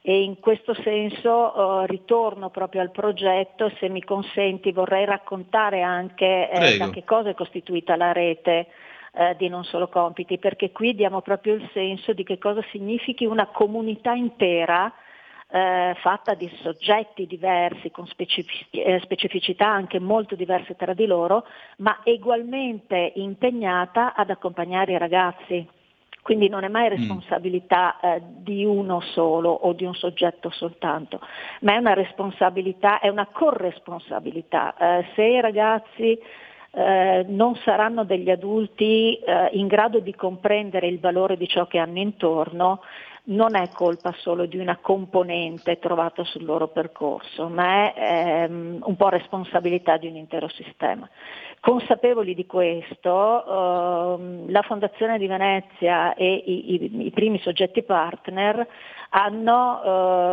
I: E in questo senso eh, ritorno proprio al progetto, se mi consenti vorrei raccontare anche da che cosa è costituita la rete di non solo compiti, perché qui diamo proprio il senso di che cosa significhi una comunità intera eh, fatta di soggetti diversi, con specific- eh, specificità anche molto diverse tra di loro, ma ugualmente impegnata ad accompagnare i ragazzi. Quindi non è mai mm. responsabilità eh, di uno solo o di un soggetto soltanto, ma è una responsabilità, è una corresponsabilità. Eh, se i ragazzi eh, non saranno degli adulti eh, in grado di comprendere il valore di ciò che hanno intorno, non è colpa solo di una componente trovata sul loro percorso, ma è ehm, un po' responsabilità di un intero sistema. Consapevoli di questo, ehm, la Fondazione di Venezia e i, i, i primi soggetti partner hanno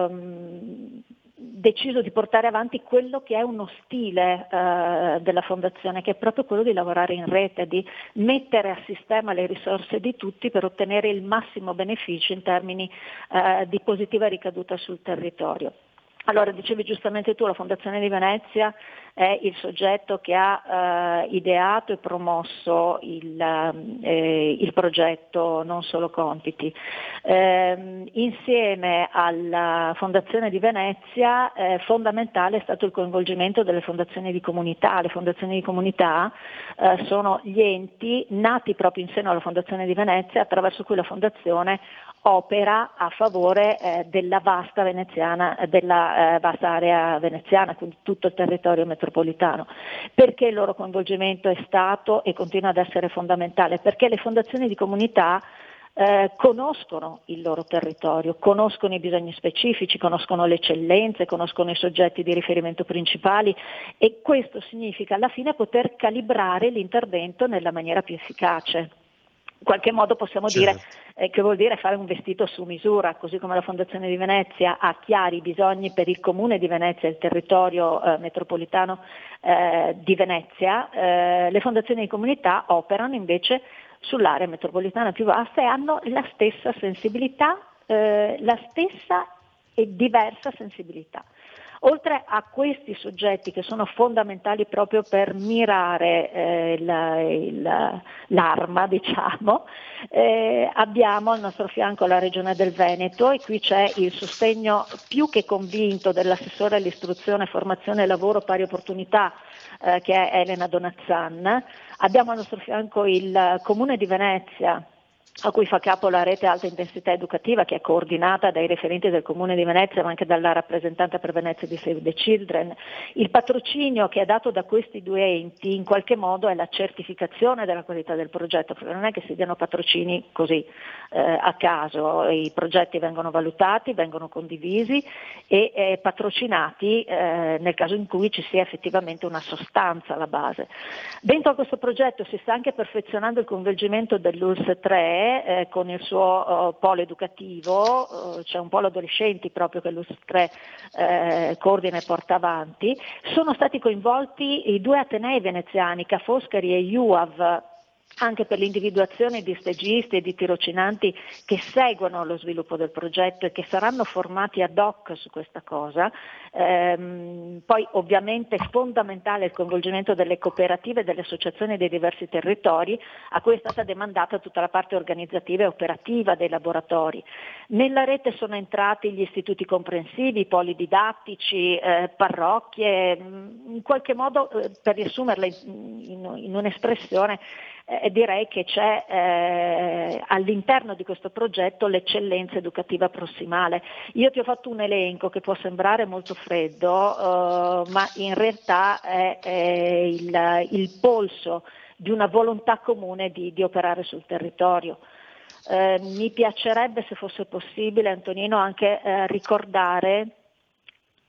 I: ehm, deciso di portare avanti quello che è uno stile eh, della fondazione, che è proprio quello di lavorare in rete, di mettere a sistema le risorse di tutti per ottenere il massimo beneficio in termini eh, di positiva ricaduta sul territorio. Allora, dicevi giustamente tu, la Fondazione di Venezia è il soggetto che ha eh, ideato e promosso il, eh, il, progetto Non Solo Compiti. Eh, insieme alla Fondazione di Venezia eh, fondamentale è stato il coinvolgimento delle fondazioni di comunità. Le fondazioni di comunità eh, sono gli enti nati proprio in seno alla Fondazione di Venezia attraverso cui la Fondazione opera a favore eh, della vasta, della, eh, vasta area veneziana, quindi tutto il territorio metropolitano. Perché il loro coinvolgimento è stato e continua ad essere fondamentale? Perché le fondazioni di comunità eh, conoscono il loro territorio, conoscono i bisogni specifici, conoscono le eccellenze, conoscono i soggetti di riferimento principali e questo significa alla fine poter calibrare l'intervento nella maniera più efficace in qualche modo possiamo certo. dire eh, che vuol dire fare un vestito su misura, così come la Fondazione di Venezia ha chiari bisogni per il comune di Venezia e il territorio eh, metropolitano eh, di Venezia, eh, le fondazioni di comunità operano invece sull'area metropolitana più vasta e hanno la stessa sensibilità, eh, la stessa e diversa sensibilità. Oltre a questi soggetti che sono fondamentali proprio per mirare eh, la, il, l'arma, <laughs> diciamo, eh, abbiamo al nostro fianco la Regione del Veneto e qui c'è il sostegno più che convinto dell'assessore all'istruzione, formazione e lavoro pari opportunità eh, che è Elena Donazzan. Abbiamo al nostro fianco il Comune di Venezia a cui fa capo la rete alta intensità educativa che è coordinata dai referenti del Comune di Venezia ma anche dalla rappresentante per Venezia di Save the Children. Il patrocinio che è dato da questi due enti in qualche modo è la certificazione della qualità del progetto, perché non è che si diano patrocini così eh, a caso, i progetti vengono valutati, vengono condivisi e eh, patrocinati eh, nel caso in cui ci sia effettivamente una sostanza alla base. Dentro a questo progetto si sta anche perfezionando il coinvolgimento dell'ULS 3 eh, con il suo uh, polo educativo, uh, c'è un polo adolescenti proprio che l'US3 eh, coordina e porta avanti, sono stati coinvolti i due Atenei veneziani, Ca' Foscari e IUAV, anche per l'individuazione di stagisti e di tirocinanti che seguono lo sviluppo del progetto e che saranno formati ad hoc su questa cosa. Ehm, poi ovviamente è fondamentale il coinvolgimento delle cooperative e delle associazioni dei diversi territori a cui è stata demandata tutta la parte organizzativa e operativa dei laboratori. Nella rete sono entrati gli istituti comprensivi, i poli didattici, eh, parrocchie, in qualche modo eh, per riassumerla in, in, in un'espressione eh, direi che c'è eh, all'interno di questo progetto l'eccellenza educativa prossimale. Io ti ho fatto un elenco che può sembrare molto freddo, eh, ma in realtà è, è il, il, polso di una volontà comune di, di operare sul territorio. Eh, mi piacerebbe, se fosse possibile, Antonino, anche eh, ricordare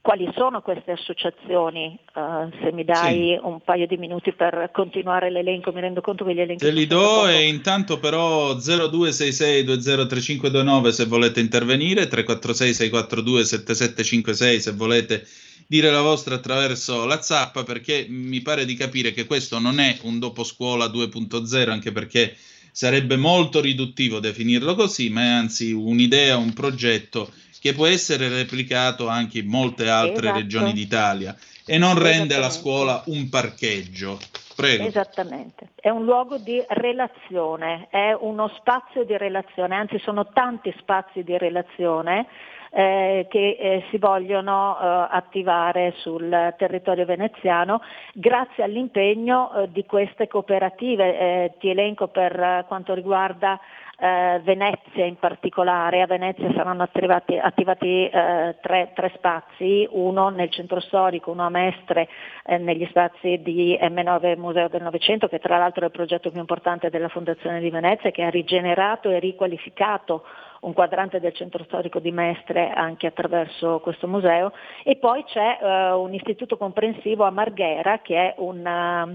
I: quali sono queste associazioni? Uh, se mi dai sì. un paio di minuti per continuare l'elenco, mi rendo conto che gli elenchi...
C: Te li do e intanto però 0266203529 se volete intervenire, 346 642 7756 se volete dire la vostra attraverso la zappa perché mi pare di capire che questo non è un dopo scuola 2.0 anche perché sarebbe molto riduttivo definirlo così, ma è anzi un'idea, un progetto che può essere replicato anche in molte altre esatto. regioni d'Italia e non rende la scuola un parcheggio. Prego.
I: Esattamente, è un luogo di relazione, è uno spazio di relazione, anzi sono tanti spazi di relazione eh, che eh, si vogliono eh, attivare sul territorio veneziano grazie all'impegno eh, di queste cooperative. Eh, ti elenco per quanto riguarda eh, Venezia in particolare. A Venezia saranno attivati, attivati eh, tre, tre, spazi, uno nel centro storico, uno a Mestre eh, negli spazi di M9 Museo del Novecento, che tra l'altro è il progetto più importante della Fondazione di Venezia, che ha rigenerato e riqualificato un quadrante del centro storico di Mestre anche attraverso questo museo e poi c'è eh, un istituto comprensivo a Marghera che è una,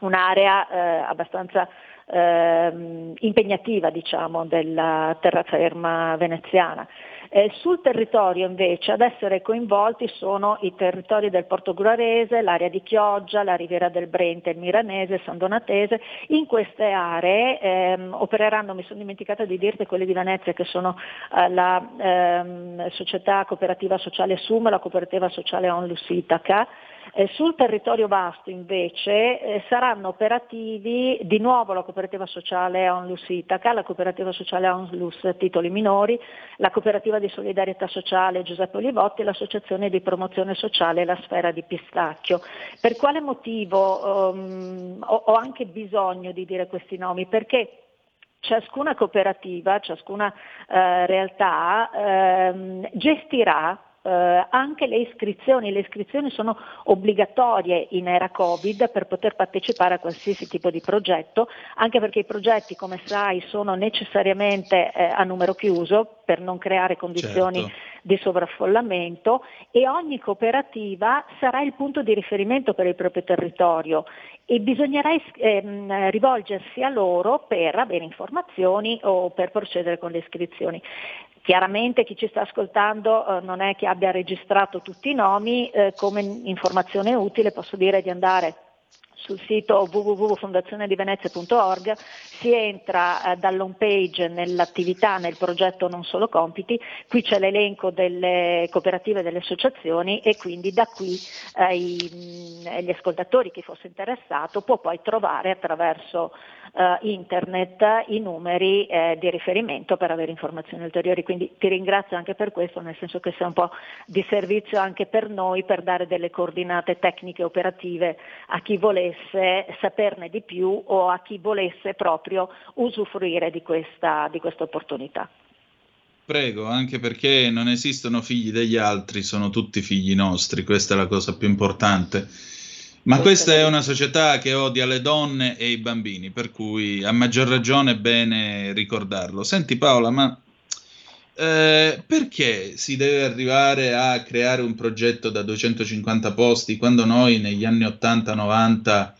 I: un'area eh, abbastanza eh, impegnativa diciamo, della terraferma veneziana. Eh, sul territorio invece ad essere coinvolti sono i territori del Porto Gruarese, l'area di Chioggia, la Riviera del Brente, il Miranese, il San Donatese. In queste aree ehm, opereranno, mi sono dimenticata di dirti quelli di Venezia che sono eh, la ehm, società cooperativa sociale Sum, la cooperativa sociale Onlus Itaca, eh, sul territorio vasto invece eh, saranno operativi di nuovo la cooperativa sociale Onlus Itaca, la cooperativa sociale Onlus Titoli Minori, la cooperativa di solidarietà sociale Giuseppe Olivotti e l'associazione di promozione sociale La Sfera di Pistacchio. Per quale motivo um, ho, ho anche bisogno di dire questi nomi? Perché ciascuna cooperativa, ciascuna eh, realtà ehm, gestirà eh, anche le iscrizioni, le iscrizioni sono obbligatorie in era Covid per poter partecipare a qualsiasi tipo di progetto, anche perché i progetti, come sai, sono necessariamente eh, a numero chiuso per non creare condizioni certo. di sovraffollamento e ogni cooperativa sarà il punto di riferimento per il proprio territorio e bisognerà ehm, rivolgersi a loro per avere informazioni o per procedere con le iscrizioni. Chiaramente chi ci sta ascoltando eh, non è che abbia registrato tutti i nomi, eh, come informazione utile posso dire di andare sul sito www.fondazionedivenezia.org si entra eh, dall'home page nell'attività, nel progetto Non Solo Compiti, qui c'è l'elenco delle cooperative e delle associazioni e quindi da qui eh, i, mm, gli ascoltatori, chi fosse interessato, può poi trovare attraverso eh, internet i numeri eh, di riferimento per avere informazioni ulteriori. Quindi ti ringrazio anche per questo, nel senso che sei un po' di servizio anche per noi per dare delle coordinate tecniche operative a chi volesse saperne di più o a chi volesse proprio usufruire di questa, di questa opportunità.
C: Prego, anche perché non esistono figli degli altri, sono tutti figli nostri, questa è la cosa più importante. Ma questa è una società che odia le donne e i bambini, per cui a maggior ragione è bene ricordarlo. Senti Paola, ma eh, perché si deve arrivare a creare un progetto da 250 posti quando noi negli anni 80-90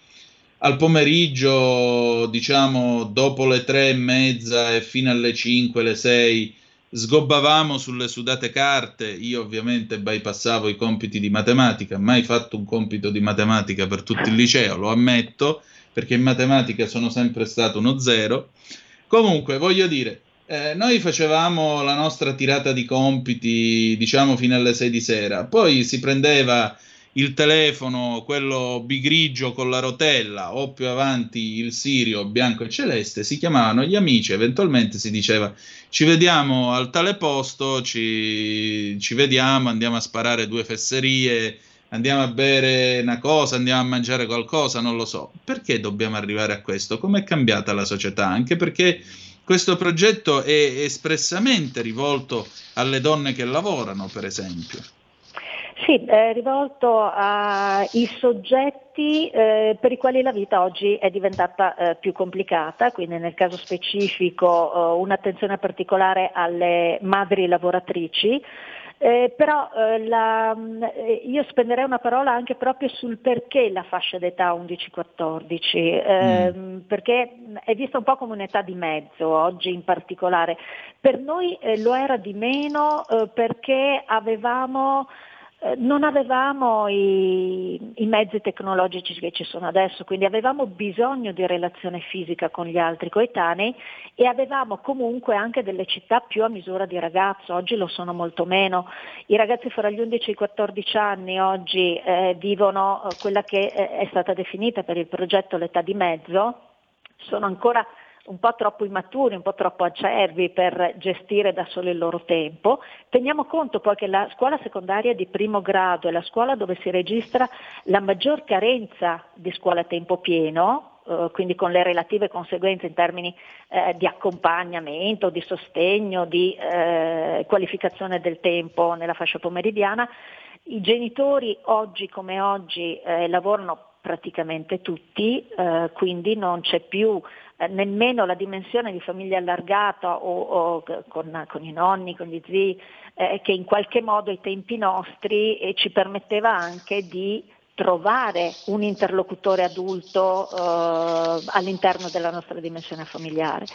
C: al pomeriggio, diciamo dopo le tre e mezza e fino alle 5, le 6, sgobbavamo sulle sudate carte, io ovviamente bypassavo i compiti di matematica, mai fatto un compito di matematica per tutto il liceo, lo ammetto, perché in matematica sono sempre stato uno zero. Comunque, voglio dire, eh, noi facevamo la nostra tirata di compiti, diciamo, fino alle 6 di sera, poi si prendeva il telefono, quello bigrigio con la rotella, o più avanti il sirio bianco e celeste, si chiamavano gli amici, eventualmente si diceva ci vediamo al tale posto, ci, ci vediamo, andiamo a sparare due fesserie, andiamo a bere una cosa, andiamo a mangiare qualcosa, non lo so. Perché dobbiamo arrivare a questo? Com'è cambiata la società? Anche perché questo progetto è espressamente rivolto alle donne che lavorano, per esempio.
I: Sì, è rivolto ai soggetti eh, per i quali la vita oggi è diventata eh, più complicata, quindi nel caso specifico eh, un'attenzione particolare alle madri lavoratrici. Eh, però eh, la, eh, io spenderei una parola anche proprio sul perché la fascia d'età 11-14, eh, mm. perché è vista un po' come un'età di mezzo oggi in particolare. Per noi eh, lo era di meno eh, perché avevamo non avevamo i, i, mezzi tecnologici che ci sono adesso, quindi avevamo bisogno di relazione fisica con gli altri coetanei e avevamo comunque anche delle città più a misura di ragazzo, oggi lo sono molto meno. I ragazzi fra gli 11 e i 14 anni oggi eh, vivono eh, quella che eh, è stata definita per il progetto l'età di mezzo, sono ancora un po' troppo immaturi, un po' troppo acerbi per gestire da solo il loro tempo. Teniamo conto poi che la scuola secondaria di primo grado è la scuola dove si registra la maggior carenza di scuola a tempo pieno, eh, quindi con le relative conseguenze in termini eh, di accompagnamento, di sostegno, di eh, qualificazione del tempo nella fascia pomeridiana. I genitori oggi come oggi eh, lavorano praticamente tutti, eh, quindi non c'è più eh, nemmeno la dimensione di famiglia allargata o, o con, con, i nonni, con gli zii, eh, che in qualche modo ai tempi nostri eh, ci permetteva anche di trovare un interlocutore adulto eh, all'interno della nostra dimensione familiare.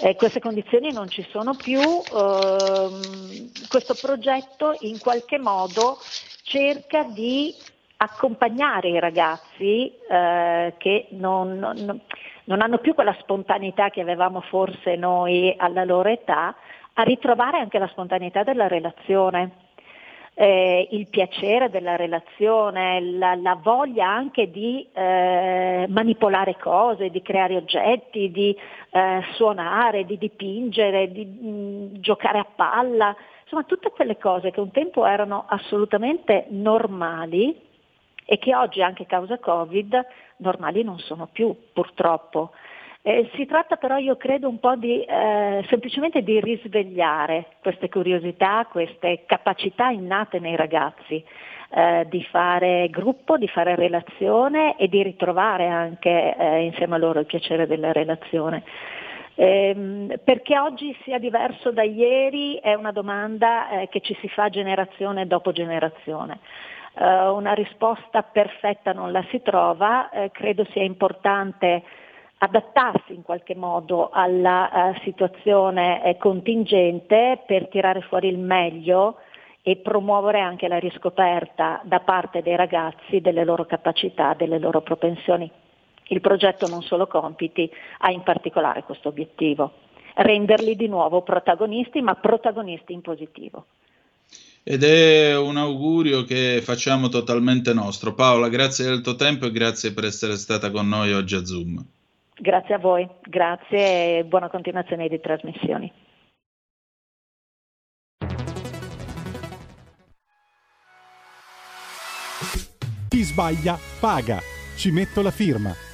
I: Eh, queste condizioni non ci sono più, ehm, questo progetto in qualche modo cerca di accompagnare i ragazzi eh, che non, non, non hanno più quella spontaneità che avevamo forse noi alla loro età, a ritrovare anche la spontaneità della relazione. Eh, il piacere della relazione, la, la voglia anche di eh, manipolare cose, di creare oggetti, di eh, suonare, di dipingere, di mh, mm, giocare a palla, insomma tutte quelle cose che un tempo erano assolutamente normali e che oggi anche causa Covid normali non sono più purtroppo. Eh, si tratta però, io credo, un po' di eh, semplicemente di risvegliare queste curiosità, queste capacità innate nei ragazzi, eh, di fare gruppo, di fare relazione e di ritrovare anche eh, insieme a loro il piacere della relazione. Eh, perché oggi sia diverso da ieri è una domanda eh, che ci si fa generazione dopo generazione eh, una risposta perfetta non la si trova, eh, credo sia importante adattarsi in qualche modo alla uh, situazione eh, contingente per tirare fuori il meglio e promuovere anche la riscoperta da parte dei ragazzi delle loro capacità, delle loro propensioni. Il progetto Non Solo Compiti ha in particolare questo obiettivo, renderli di nuovo protagonisti, ma protagonisti in positivo
C: ed è un augurio che facciamo totalmente nostro. Paola, grazie del tuo tempo e grazie per essere stata con noi oggi a Zoom.
I: Grazie a voi, grazie e buona continuazione di trasmissioni.
A: Chi sbaglia paga. Ci metto la firma.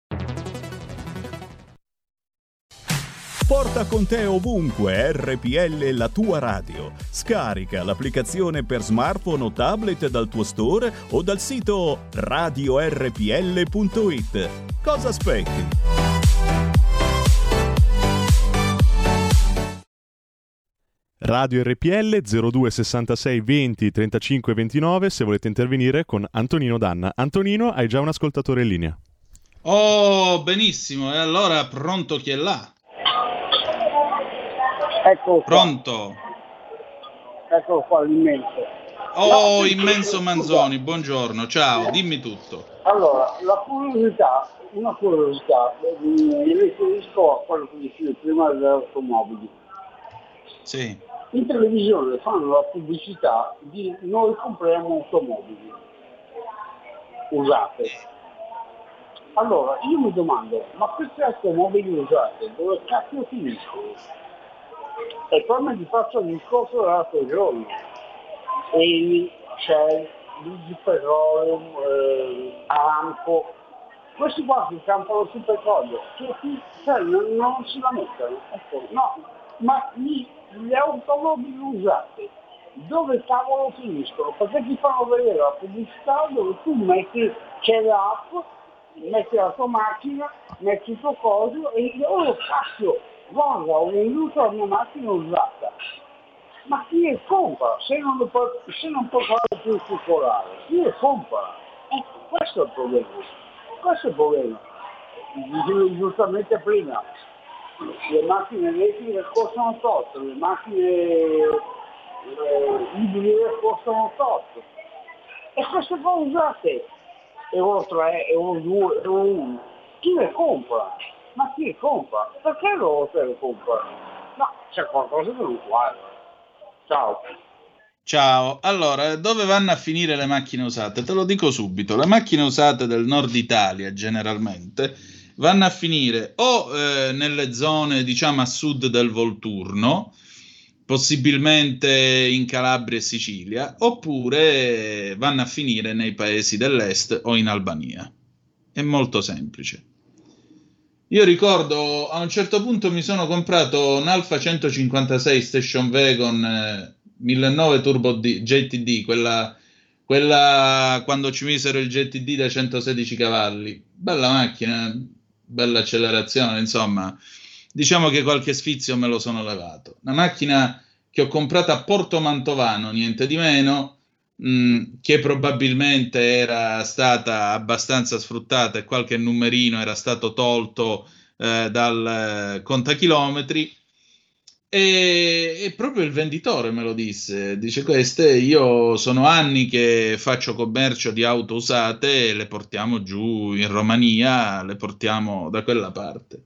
H: Porta con te ovunque RPL la tua radio. Scarica l'applicazione per smartphone o tablet dal tuo store o dal sito radiorpl.it. Cosa aspetti?
B: Radio RPL 0266 20 35 29 se volete intervenire con Antonino Danna. Antonino, hai già un ascoltatore in linea.
C: Oh, benissimo. E allora pronto chi è là?
J: Ecco
C: Pronto?
J: Ecco qua l'immenso.
C: Oh, no, immenso Manzoni, buongiorno, ciao, dimmi tutto.
J: Allora, la curiosità, una curiosità, mi riferisco a quello che dicevo prima delle automobili.
C: Sì.
J: in televisione fanno la pubblicità di noi compriamo automobili usate. Allora io mi domando, ma queste automobili usate dove cazzo finiscono? E poi mi faccio il discorso dell'altro giorno. Eni, Shell, Luigi Petroleum, eh, Aramco, questi qua si campano sul petrolio, cioè, cioè, non, non si lamentano. Ecco, no, ma gli, le automobili usate dove cavolo finiscono? Perché ti fanno vedere la pubblicità dove tu metti, c'è l'app, metti la tua macchina, metti il tuo coso e oh cazzo, guarda, ho venduto la mia macchina usata. Ma chi le compra? Se non, lo può, se non può fare più circolare, chi le compra? Ecco, questo è il problema. Questo è il problema. Dicevo giustamente prima, le macchine elettriche costano tot, le macchine eh, ibride costano tot. E queste qua usate euro 3, euro 2, euro 1. Chi le compra? Ma chi compra? Perché loro se le comprano? No, c'è qualcosa che non quadra. Ciao.
C: Ciao, allora dove vanno a finire le macchine usate? Te lo dico subito, le macchine usate del nord Italia generalmente vanno a finire o eh, nelle zone diciamo a sud del Volturno, possibilmente in Calabria e Sicilia, oppure vanno a finire nei paesi dell'est o in Albania. È molto semplice. Io ricordo a un certo punto mi sono comprato un Alfa 156 Station Wagon eh, 1009 Turbo D, JTD, quella, quella quando ci misero il JTD da 116 cavalli. Bella macchina, bella accelerazione, insomma, diciamo che qualche sfizio me lo sono levato. Una macchina che ho comprato a Porto Mantovano, niente di meno, mm, che probabilmente era stata abbastanza sfruttata e qualche numerino era stato tolto eh, dal eh, contachilometri e, e, proprio il venditore me lo disse, dice queste, io sono anni che faccio commercio di auto usate e le portiamo giù in Romania, le portiamo da quella parte.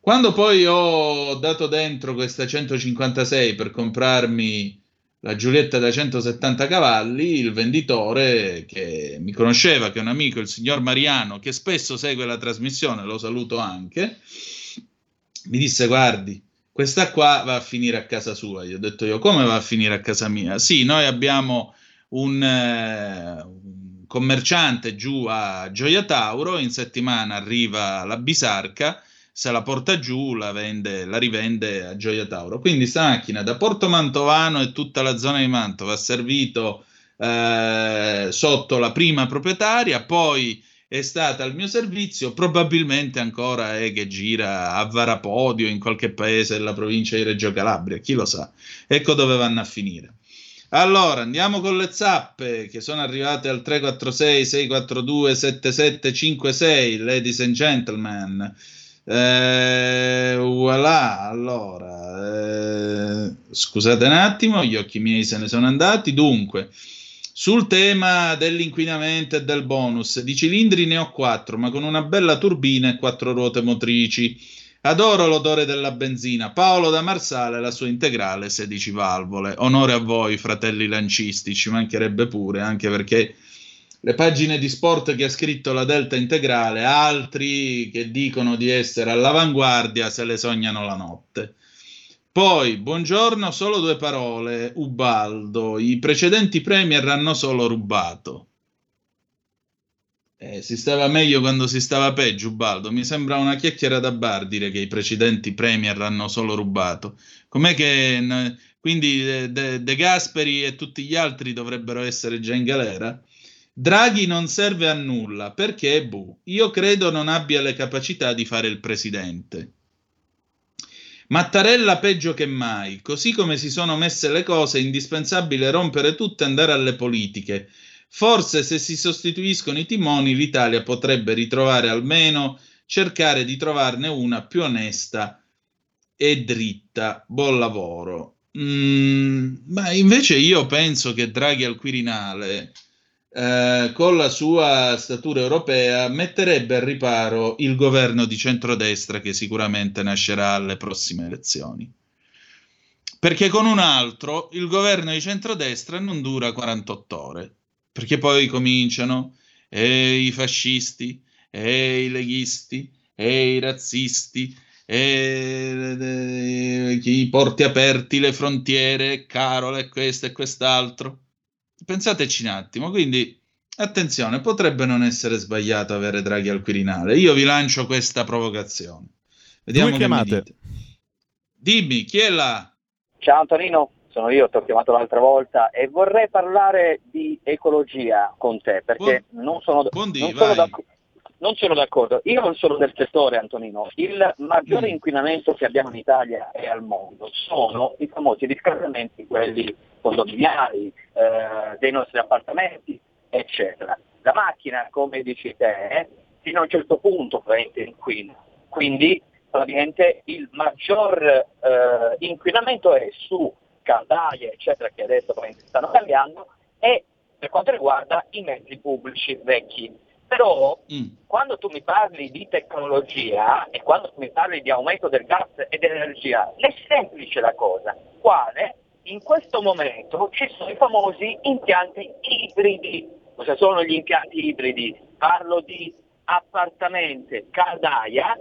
C: Quando poi ho dato dentro questa 156 per comprarmi la Giulietta da 170 cavalli, il venditore che mi conosceva, che è un amico, il signor Mariano, che spesso segue la trasmissione, lo saluto anche, mi disse guardi, questa qua va a finire a casa sua. Gli ho detto io, come va a finire a casa mia? Sì, noi abbiamo un, eh, un commerciante giù a Gioia Tauro, in settimana arriva la bisarca, se la porta giù la, vende, la rivende a Gioia Tauro. Quindi sta macchina da Porto Mantovano e tutta la zona di Mantova ha servito eh, sotto la prima proprietaria, poi è stata al mio servizio, probabilmente ancora è che gira a Varapodio in qualche paese della provincia di Reggio Calabria, chi lo sa. Ecco dove vanno a finire. Allora, andiamo con le zappe che sono arrivate al 346 642 7756, ladies and gentlemen. Eh, voilà, allora, eh, scusate un attimo, gli occhi miei se ne sono andati. Dunque, sul tema dell'inquinamento e del bonus, di cilindri ne ho quattro, ma con una bella turbina e quattro ruote motrici. Adoro l'odore della benzina. Paolo da Marsale, la sua integrale 16 valvole. Onore a voi, fratelli lancisti, ci mancherebbe pure, anche perché le pagine di sport che ha scritto la Delta integrale, altri che dicono di essere all'avanguardia, se le sognano la notte. Poi, buongiorno, solo due parole. Ubaldo, i precedenti premier hanno solo rubato. Eh, si stava meglio quando si stava peggio, Ubaldo. Mi sembra una chiacchiera da bar dire che i precedenti premier hanno solo rubato. Com'è che quindi De, De, De Gasperi e tutti gli altri dovrebbero essere già in galera? Draghi non serve a nulla perché, buh, io credo non abbia le capacità di fare il presidente. Mattarella peggio che mai, così come si sono messe le cose è indispensabile rompere tutto e andare alle politiche. Forse se si sostituiscono i timoni l'Italia potrebbe ritrovare almeno cercare di trovarne una più onesta e dritta. Buon lavoro. Mm, ma invece io penso che Draghi al Quirinale eh, con la sua statura europea metterebbe al riparo il governo di centrodestra che sicuramente nascerà alle prossime elezioni. perché con un altro il governo di centrodestra non dura 48 ore, perché poi cominciano e i fascisti, e i leghisti, e i razzisti, e i porti aperti, le frontiere, Carola e questo e quest'altro. Pensateci un attimo, quindi attenzione, potrebbe non essere sbagliato avere Draghi al Quirinale. Io vi lancio questa provocazione. Vediamo Due chiamate. Dimmi, chi è là?
K: Ciao Antonino, sono io, ti ho chiamato l'altra volta e vorrei parlare di ecologia con te perché buon, non sono, buondì, non sono d'accordo non sono d'accordo, io non sono del settore Antonino, il maggiore mm. inquinamento che abbiamo in Italia e al mondo sono i famosi riscaldamenti, quelli condominiali, eh, dei nostri appartamenti, eccetera. La macchina, come dici te, fino a un certo punto praticamente inquina, quindi praticamente il maggior eh, inquinamento è su caldaie, eccetera, che adesso stanno cambiando, e per quanto riguarda i mezzi pubblici vecchi. Però mm. quando tu mi parli di tecnologia e quando tu mi parli di aumento del gas e dell'energia, è semplice la cosa. Quale? In questo momento ci sono i famosi impianti ibridi. Cosa sono gli impianti ibridi? Parlo di appartamenti caldaia,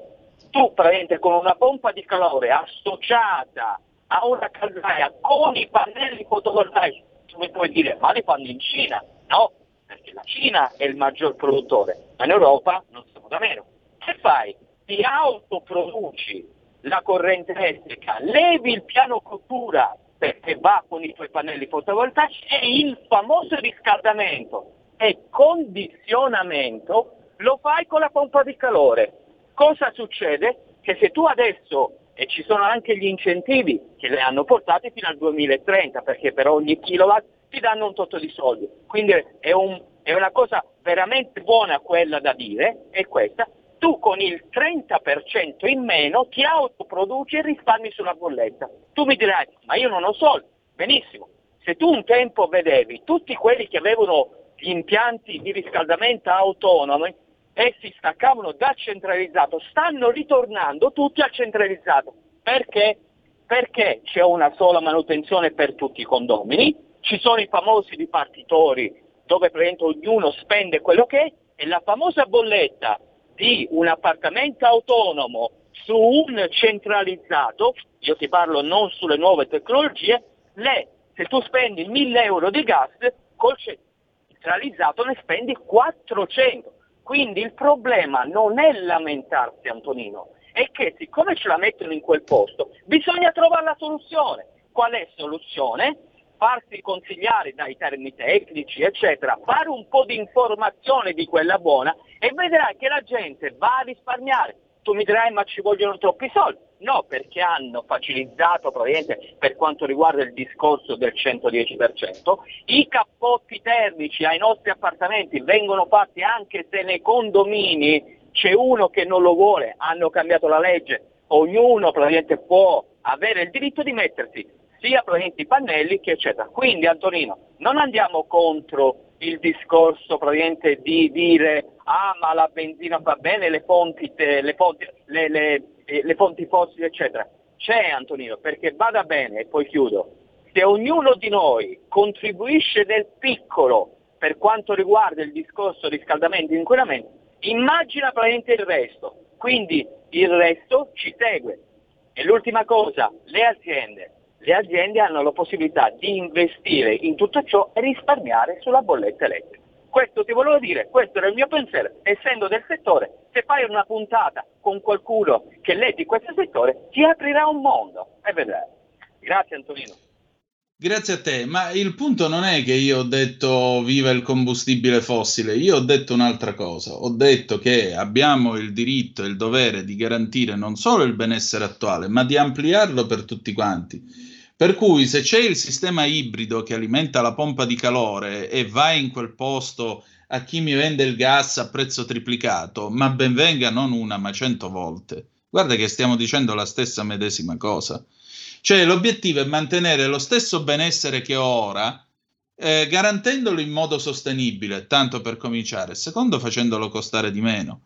K: tu praticamente con una pompa di calore associata a una caldaia con i pannelli fotovoltaici, mi puoi dire ma li fanno in Cina? No, perché la Cina è il maggior produttore, ma in Europa non siamo da meno. Che fai? Ti autoproduci la corrente elettrica, levi il piano cottura perché va con i tuoi pannelli fotovoltaici e il famoso riscaldamento e condizionamento lo fai con la pompa di calore. Cosa succede? Che se tu adesso, e ci sono anche gli incentivi che le hanno portate fino al 2030, perché per ogni kilowatt ti danno un tot di soldi. Quindi è, un, è una cosa veramente buona quella da dire, è questa. Tu con il 30% in meno ti autoproduci e risparmi sulla bolletta. Tu mi dirai, ma io non ho soldi. Benissimo. Se tu un tempo vedevi tutti quelli che avevano gli impianti di riscaldamento autonomi e si staccavano dal centralizzato, stanno ritornando tutti al centralizzato. Perché? Perché c'è una sola manutenzione per tutti i condomini, ci sono i famosi ripartitori dove ognuno spende quello che è e la famosa bolletta di un appartamento autonomo su un centralizzato, io ti parlo non sulle nuove tecnologie, le, se tu spendi 1000 euro di gas, col centralizzato ne spendi 400. Quindi il problema non è lamentarsi Antonino, è che siccome ce la mettono in quel posto, bisogna trovare la soluzione. Qual è la soluzione? Farsi consigliare dai termini tecnici, eccetera, fare un po' di informazione di quella buona e vedrai che la gente va a risparmiare. Tu mi dirai ma ci vogliono troppi soldi. No, perché hanno facilitato probabilmente per quanto riguarda il discorso del 110%, i cappotti termici ai nostri appartamenti vengono fatti anche se nei condomini c'è uno che non lo vuole, hanno cambiato la legge, ognuno praticamente può avere il diritto di mettersi sia praticamente i pannelli che eccetera. Quindi Antonino, non andiamo contro il discorso praticamente di dire ah ma la benzina va bene, le fonti, le fonti, le, le, eh, le fonti fossili eccetera. C'è Antonino, perché vada bene e poi chiudo. Se ognuno di noi contribuisce del piccolo per quanto riguarda il discorso riscaldamento e inquinamento, immagina praticamente il resto. Quindi il resto ci segue. E l'ultima cosa, le aziende le aziende hanno la possibilità di investire in tutto ciò e risparmiare sulla bolletta elettrica. Questo ti volevo dire, questo era il mio pensiero, essendo del settore, se fai una puntata con qualcuno che legge questo settore, ti aprirà un mondo e vedrai. Grazie Antonino.
C: Grazie a te, ma il punto non è che io ho detto viva il combustibile fossile, io ho detto un'altra cosa, ho detto che abbiamo il diritto e il dovere di garantire non solo il benessere attuale, ma di ampliarlo per tutti quanti. Per cui se c'è il sistema ibrido che alimenta la pompa di calore e vai in quel posto a chi mi vende il gas a prezzo triplicato, ma ben venga non una ma cento volte. Guarda che stiamo dicendo la stessa medesima cosa. Cioè l'obiettivo è mantenere lo stesso benessere che ho ora, eh, garantendolo in modo sostenibile, tanto per cominciare, secondo facendolo costare di meno.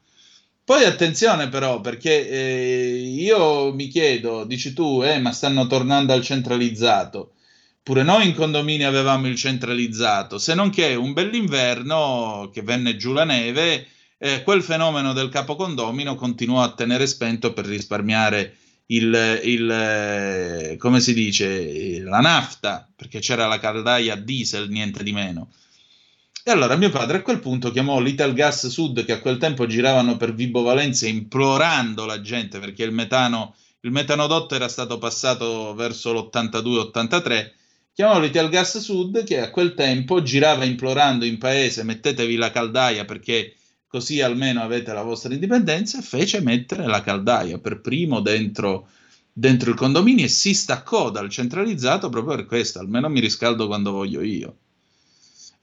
C: Poi attenzione però, perché eh, io mi chiedo, dici tu, eh, ma stanno tornando al centralizzato. Pure noi in condomini avevamo il centralizzato, se non che un bell'inverno che venne giù la neve, eh, quel fenomeno del capocondomino continuò a tenere spento per risparmiare il, il, eh, come si dice, la nafta, perché c'era la caldaia diesel, niente di meno. E allora mio padre a quel punto chiamò l'Ital Gas Sud, che a quel tempo giravano per Vibo Valencia implorando la gente perché il metano, il metanodotto era stato passato verso l'82-83. Chiamò l'Ital Gas Sud che a quel tempo girava implorando in paese mettetevi la caldaia perché così almeno avete la vostra indipendenza fece mettere la caldaia per primo dentro, dentro il condominio e si staccò dal centralizzato proprio per questo, almeno mi riscaldo quando voglio io.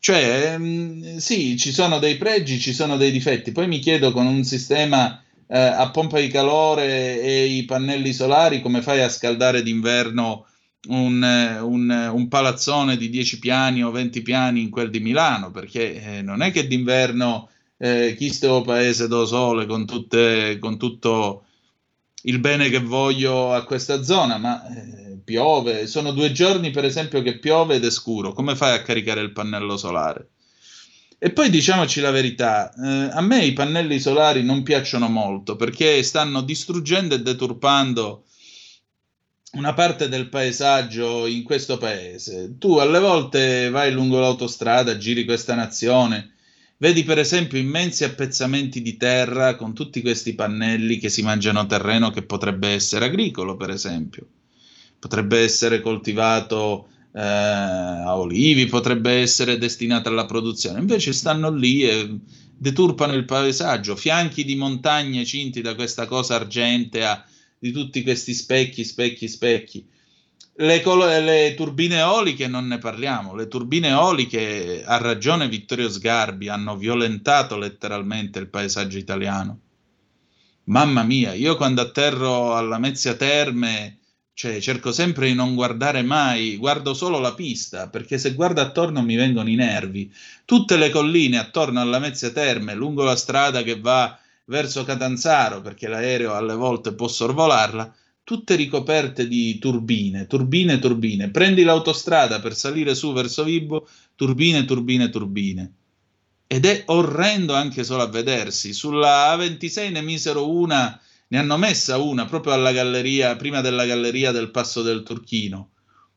C: Cioè, mh, sì, ci sono dei pregi, ci sono dei difetti. Poi mi chiedo con un sistema eh, a pompa di calore e i pannelli solari come fai a scaldare d'inverno un, un, un palazzone di 10 piani o 20 piani in quel di Milano? Perché eh, non è che d'inverno eh, chi sto paese do sole con, tutte, con tutto il bene che voglio a questa zona, ma eh, piove, sono due giorni per esempio che piove ed è scuro, come fai a caricare il pannello solare? E poi diciamoci la verità, eh, a me i pannelli solari non piacciono molto perché stanno distruggendo e deturpando una parte del paesaggio in questo paese. Tu alle volte vai lungo l'autostrada, giri questa nazione, Vedi per esempio immensi appezzamenti di terra con tutti questi pannelli che si mangiano terreno che potrebbe essere agricolo, per esempio. Potrebbe essere coltivato eh, a olivi, potrebbe essere destinato alla produzione. Invece stanno lì e deturpano il paesaggio, fianchi di montagne cinti da questa cosa argentea, di tutti questi specchi, specchi, specchi. Le, colo- le, turbine eoliche non ne parliamo, le turbine eoliche, ha ragione Vittorio Sgarbi, hanno violentato letteralmente il paesaggio italiano. Mamma mia, io quando atterro alla Mezzia Terme, cioè, cerco sempre di non guardare mai, guardo solo la pista, perché se guardo attorno mi vengono i nervi. Tutte le colline attorno alla Mezzia Terme, lungo la strada che va verso Catanzaro, perché l'aereo alle volte può sorvolarla, tutte ricoperte di turbine, turbine, turbine. Prendi l'autostrada per salire su verso Vibo, turbine, turbine, turbine. Ed è orrendo anche solo a vedersi. Sulla A26 ne misero una, ne hanno messa una proprio alla galleria, prima della galleria del Passo del Turchino.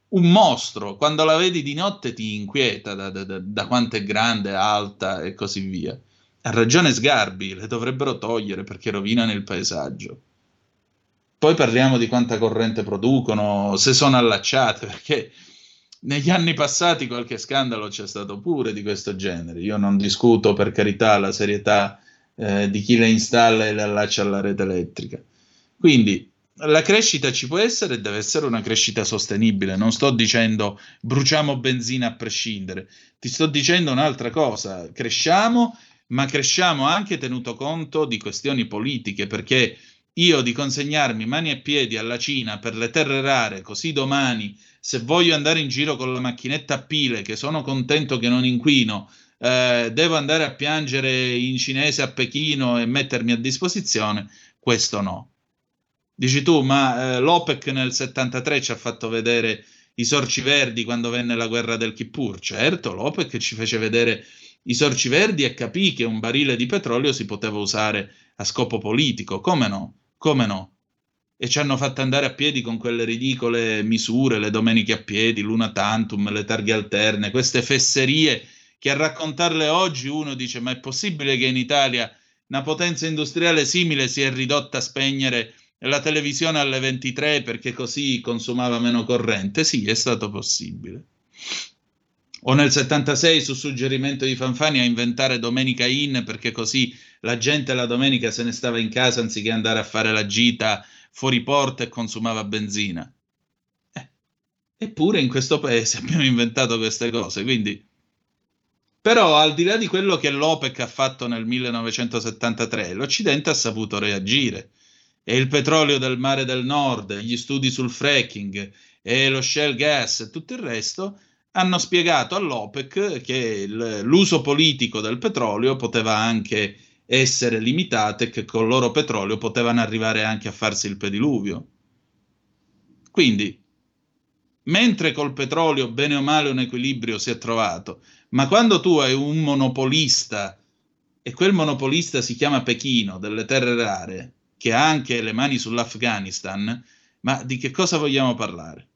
C: Un mostro, quando la vedi di notte ti inquieta da, da, da, quanto è grande, alta e così via. Ha ragione Sgarbi, le dovrebbero togliere perché rovinano il paesaggio. Poi parliamo di quanta corrente producono, se sono allacciate, perché negli anni passati qualche scandalo c'è stato pure di questo genere. Io non discuto per carità la serietà eh, di chi le installa e le allaccia alla rete elettrica. Quindi la crescita ci può essere e deve essere una crescita sostenibile. Non sto dicendo bruciamo benzina a prescindere, ti sto dicendo un'altra cosa. Cresciamo, ma cresciamo anche tenuto conto di questioni politiche, perché io di consegnarmi mani e piedi alla Cina per le terre rare, così domani, se voglio andare in giro con la macchinetta a pile, che sono contento che non inquino, eh, devo andare a piangere in cinese a Pechino e mettermi a disposizione, questo no. Dici tu, ma eh, l'OPEC nel 73 ci ha fatto vedere i sorci verdi quando venne la guerra del Kippur. Certo, l'OPEC ci fece vedere i sorci verdi e capì che un barile di petrolio si poteva usare a scopo politico. Come no? Come no? E ci hanno fatto andare a piedi con quelle ridicole misure, le domeniche a piedi, l'una tantum, le targhe alterne, queste fesserie che a raccontarle oggi uno dice ma è possibile che in Italia una potenza industriale simile si è ridotta a spegnere la televisione alle 23 perché così consumava meno corrente? Sì, è stato possibile. O nel 76 su suggerimento di Fanfani a inventare Domenica In perché così la gente la domenica se ne stava in casa anziché andare a fare la gita fuori porta e consumava benzina. Eh. Eppure in questo paese abbiamo inventato queste cose, quindi... Però al di là di quello che l'OPEC ha fatto nel 1973, l'Occidente ha saputo reagire. E il petrolio del mare del nord, gli studi sul fracking e lo shale gas e tutto il resto hanno spiegato all'OPEC che l'uso politico del petrolio poteva anche essere limitate e che con il loro petrolio potevano arrivare anche a farsi il pediluvio. Quindi, mentre col petrolio bene o male un equilibrio si è trovato, ma quando tu hai un monopolista e quel monopolista si chiama Pechino delle terre rare, che ha anche le mani sull'Afghanistan, ma di che cosa vogliamo parlare?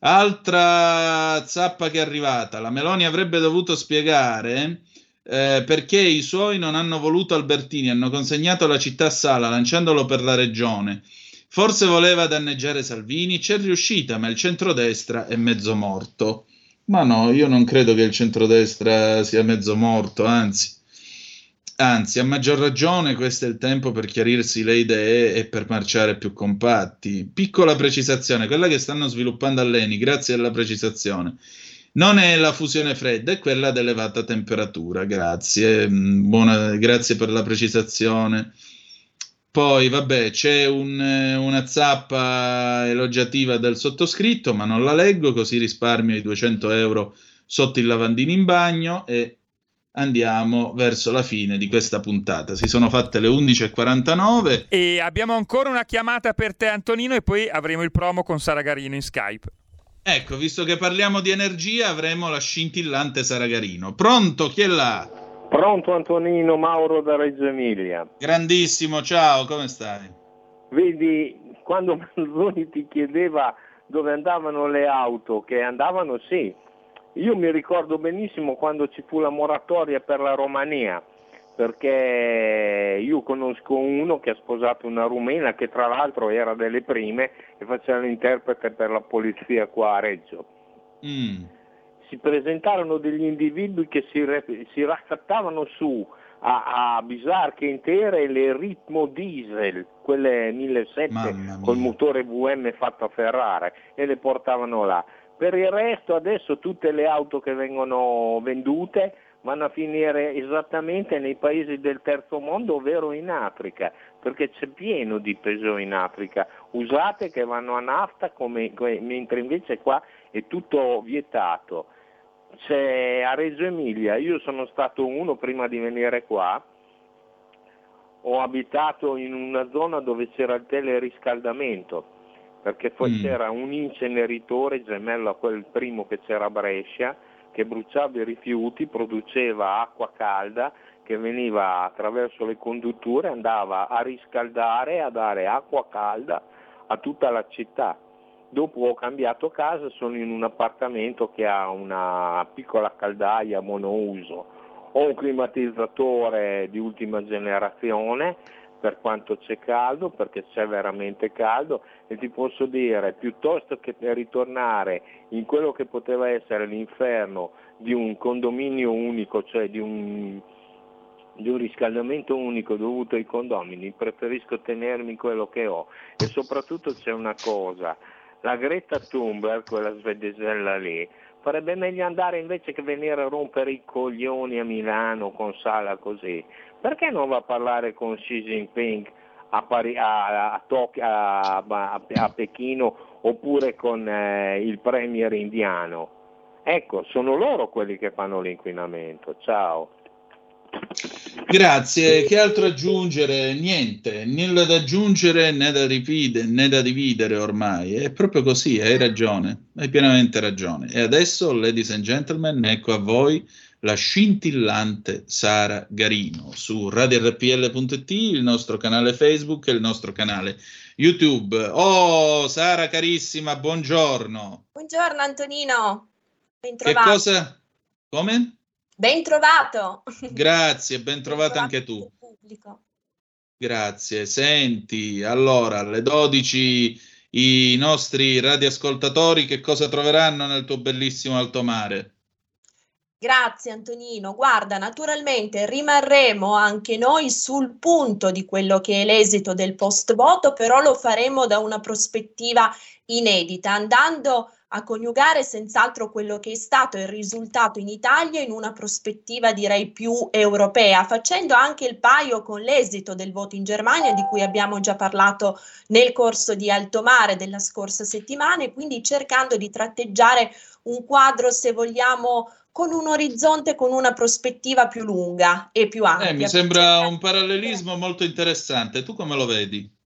C: Altra zappa che è arrivata, la Meloni avrebbe dovuto spiegare eh, perché i suoi non hanno voluto Albertini, hanno consegnato la città a Sala lanciandolo per la regione. Forse voleva danneggiare Salvini, c'è riuscita, ma il centrodestra è mezzo morto. Ma no, io non credo che il centrodestra sia mezzo morto, anzi. Anzi, a maggior ragione questo è il tempo per chiarirsi le idee e per marciare più compatti. Piccola precisazione, quella che stanno sviluppando all'ENI, grazie alla precisazione, non è la fusione fredda, è quella ad elevata temperatura. Grazie, mm, Buona, grazie per la precisazione. Poi, vabbè, c'è un, una zappa elogiativa del sottoscritto, ma non la leggo, così risparmio i 200 euro sotto il lavandino in bagno e andiamo verso la fine di questa puntata. Si sono fatte le 11.49.
L: E abbiamo ancora una chiamata per te, Antonino, e poi avremo il promo con Sara Garino in Skype.
C: Ecco, visto che parliamo di energia, avremo la scintillante Sara Garino. Pronto? Chi è là?
M: Pronto Antonino Mauro da Reggio Emilia.
C: Grandissimo, ciao, come stai?
M: Vedi, quando Manzoni ti chiedeva dove andavano le auto, che andavano sì, io mi ricordo benissimo quando ci fu la moratoria per la Romania, perché io conosco uno che ha sposato una rumena che tra l'altro era delle prime e faceva l'interprete per la polizia qua a Reggio. Mm. Si presentarono degli individui che si, si raccattavano su a, a bisarche intere le ritmo diesel, quelle 1700 col motore VM fatto a Ferrara e le portavano là. Per il resto adesso tutte le auto che vengono vendute vanno a finire esattamente nei paesi del terzo mondo, ovvero in Africa, perché c'è pieno di peso in Africa, usate che vanno a nafta, come, mentre invece qua è tutto vietato. C'è a Reggio Emilia, io sono stato uno prima di venire qua, ho abitato in una zona dove c'era il teleriscaldamento perché poi mm. c'era un inceneritore gemello a quel primo che c'era a Brescia che bruciava i rifiuti, produceva acqua calda che veniva attraverso le condutture, andava a riscaldare e a dare acqua calda a tutta la città. Dopo ho cambiato casa, sono in un appartamento che ha una piccola caldaia monouso, ho un climatizzatore di ultima generazione per quanto c'è caldo, perché c'è veramente caldo e ti posso dire, piuttosto che ritornare in quello che poteva essere l'inferno di un condominio unico, cioè di un, di un riscaldamento unico dovuto ai condomini, preferisco tenermi quello che ho. E soprattutto c'è una cosa, la Greta Thunberg, quella svedesella lì, farebbe meglio andare invece che venire a rompere i coglioni a Milano con Sala così, perché non va a parlare con Xi Jinping a, Pari- a, a, Tokyo, a Pechino oppure con eh, il premier indiano? Ecco, sono loro quelli che fanno l'inquinamento. Ciao.
C: Grazie, che altro aggiungere? Niente, nulla da aggiungere né da, ripide, né da dividere ormai. È proprio così, hai ragione, hai pienamente ragione. E adesso, ladies and gentlemen, ecco a voi la scintillante Sara Garino su radiorpl.it, il nostro canale Facebook e il nostro canale YouTube. Oh, Sara carissima, buongiorno.
N: Buongiorno Antonino, ben. Che cosa?
C: Come?
N: Ben trovato.
C: Grazie, ben trovato anche tu. Grazie. Senti, allora, alle 12 i nostri radioascoltatori che cosa troveranno nel tuo bellissimo alto mare?
N: Grazie Antonino. Guarda, naturalmente rimarremo anche noi sul punto di quello che è l'esito del post voto, però lo faremo da una prospettiva inedita, andando a coniugare senz'altro quello che è stato il risultato in Italia in una prospettiva direi più europea, facendo anche il paio con l'esito del voto in Germania di cui abbiamo già parlato nel corso di Alto Mare della scorsa settimana e quindi cercando di tratteggiare un quadro, se vogliamo, con un orizzonte, con una prospettiva più lunga e più ampia.
C: Eh, mi sembra un parallelismo molto interessante. Tu come lo vedi?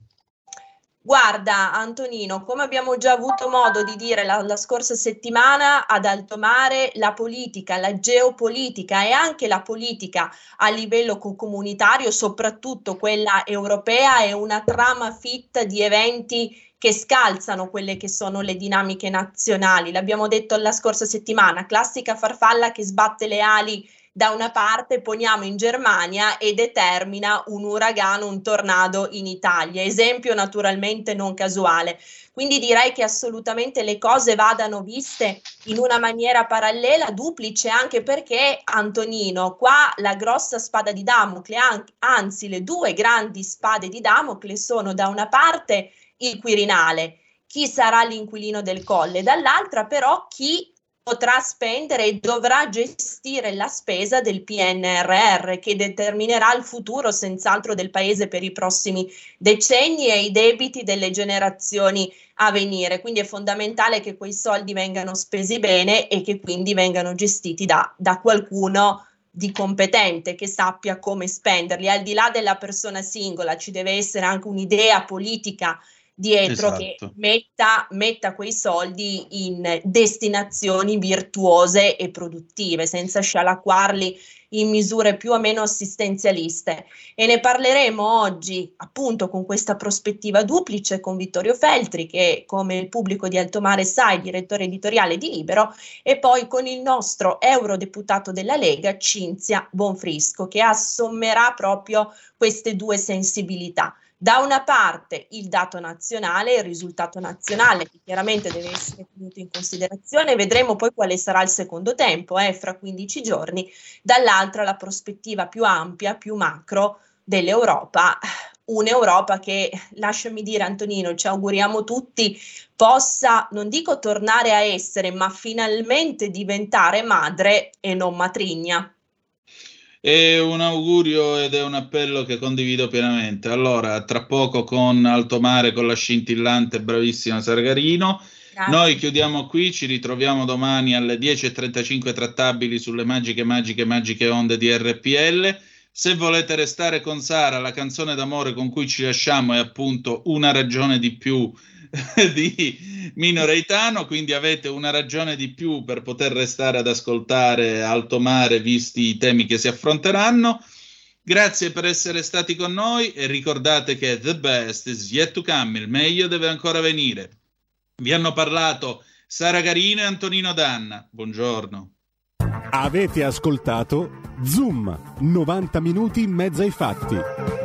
N: Guarda Antonino, come abbiamo già avuto modo di dire la, la, scorsa settimana ad alto mare, la politica, la geopolitica e anche la politica a livello comunitario, soprattutto quella europea, è una trama fitta di eventi che scalzano quelle che sono le dinamiche nazionali. L'abbiamo detto la scorsa settimana, classica farfalla che sbatte le ali da una parte poniamo in Germania e determina un uragano, un tornado in Italia. Esempio naturalmente non casuale. Quindi direi che assolutamente le cose vadano viste in una maniera parallela, duplice, anche perché Antonino, qua la grossa spada di Damocle, anzi le due grandi spade di Damocle sono da una parte il Quirinale, chi sarà l'inquilino del colle, dall'altra però chi potrà spendere e dovrà gestire la spesa del PNRR che determinerà il futuro senz'altro del paese per i prossimi decenni e i debiti delle generazioni a venire. Quindi è fondamentale che quei soldi vengano spesi bene e che quindi vengano gestiti da, da qualcuno di competente che sappia come spenderli. Al di là della persona singola ci deve essere anche un'idea politica dietro esatto. che metta, metta, quei soldi in destinazioni virtuose e produttive, senza scialacquarli in misure più o meno assistenzialiste. E ne parleremo oggi appunto con questa prospettiva duplice con Vittorio Feltri, che come il pubblico di Altomare sa è direttore editoriale di Libero, e poi con il nostro eurodeputato della Lega, Cinzia Bonfrisco, che assommerà proprio queste due sensibilità da una parte il dato nazionale, il risultato nazionale che chiaramente deve essere tenuto in considerazione, vedremo poi quale sarà il secondo tempo, eh, fra 15 giorni, dall'altra la prospettiva più ampia, più macro dell'Europa, un'Europa che, lasciami dire Antonino, ci auguriamo tutti possa, non dico tornare a essere, ma finalmente diventare madre e non matrigna.
C: È un augurio ed è un appello che condivido pienamente. Allora, tra poco con Alto Mare, con la scintillante bravissima Sargarino. Grazie. Noi chiudiamo qui, ci ritroviamo domani alle 10.35 trattabili sulle magiche, magiche, magiche onde di RPL. Se volete restare con Sara, la canzone d'amore con cui ci lasciamo è appunto Una ragione di più <laughs> di Mino Reitano, quindi avete una ragione di più per poter restare ad ascoltare Alto Mare visti i temi che si affronteranno. Grazie per essere stati con noi e ricordate che the best is yet to come, il meglio deve ancora venire. Vi hanno parlato Sara Garino e Antonino Danna. Buongiorno.
A: Avete ascoltato Zoom, 90 minuti in mezzo ai fatti.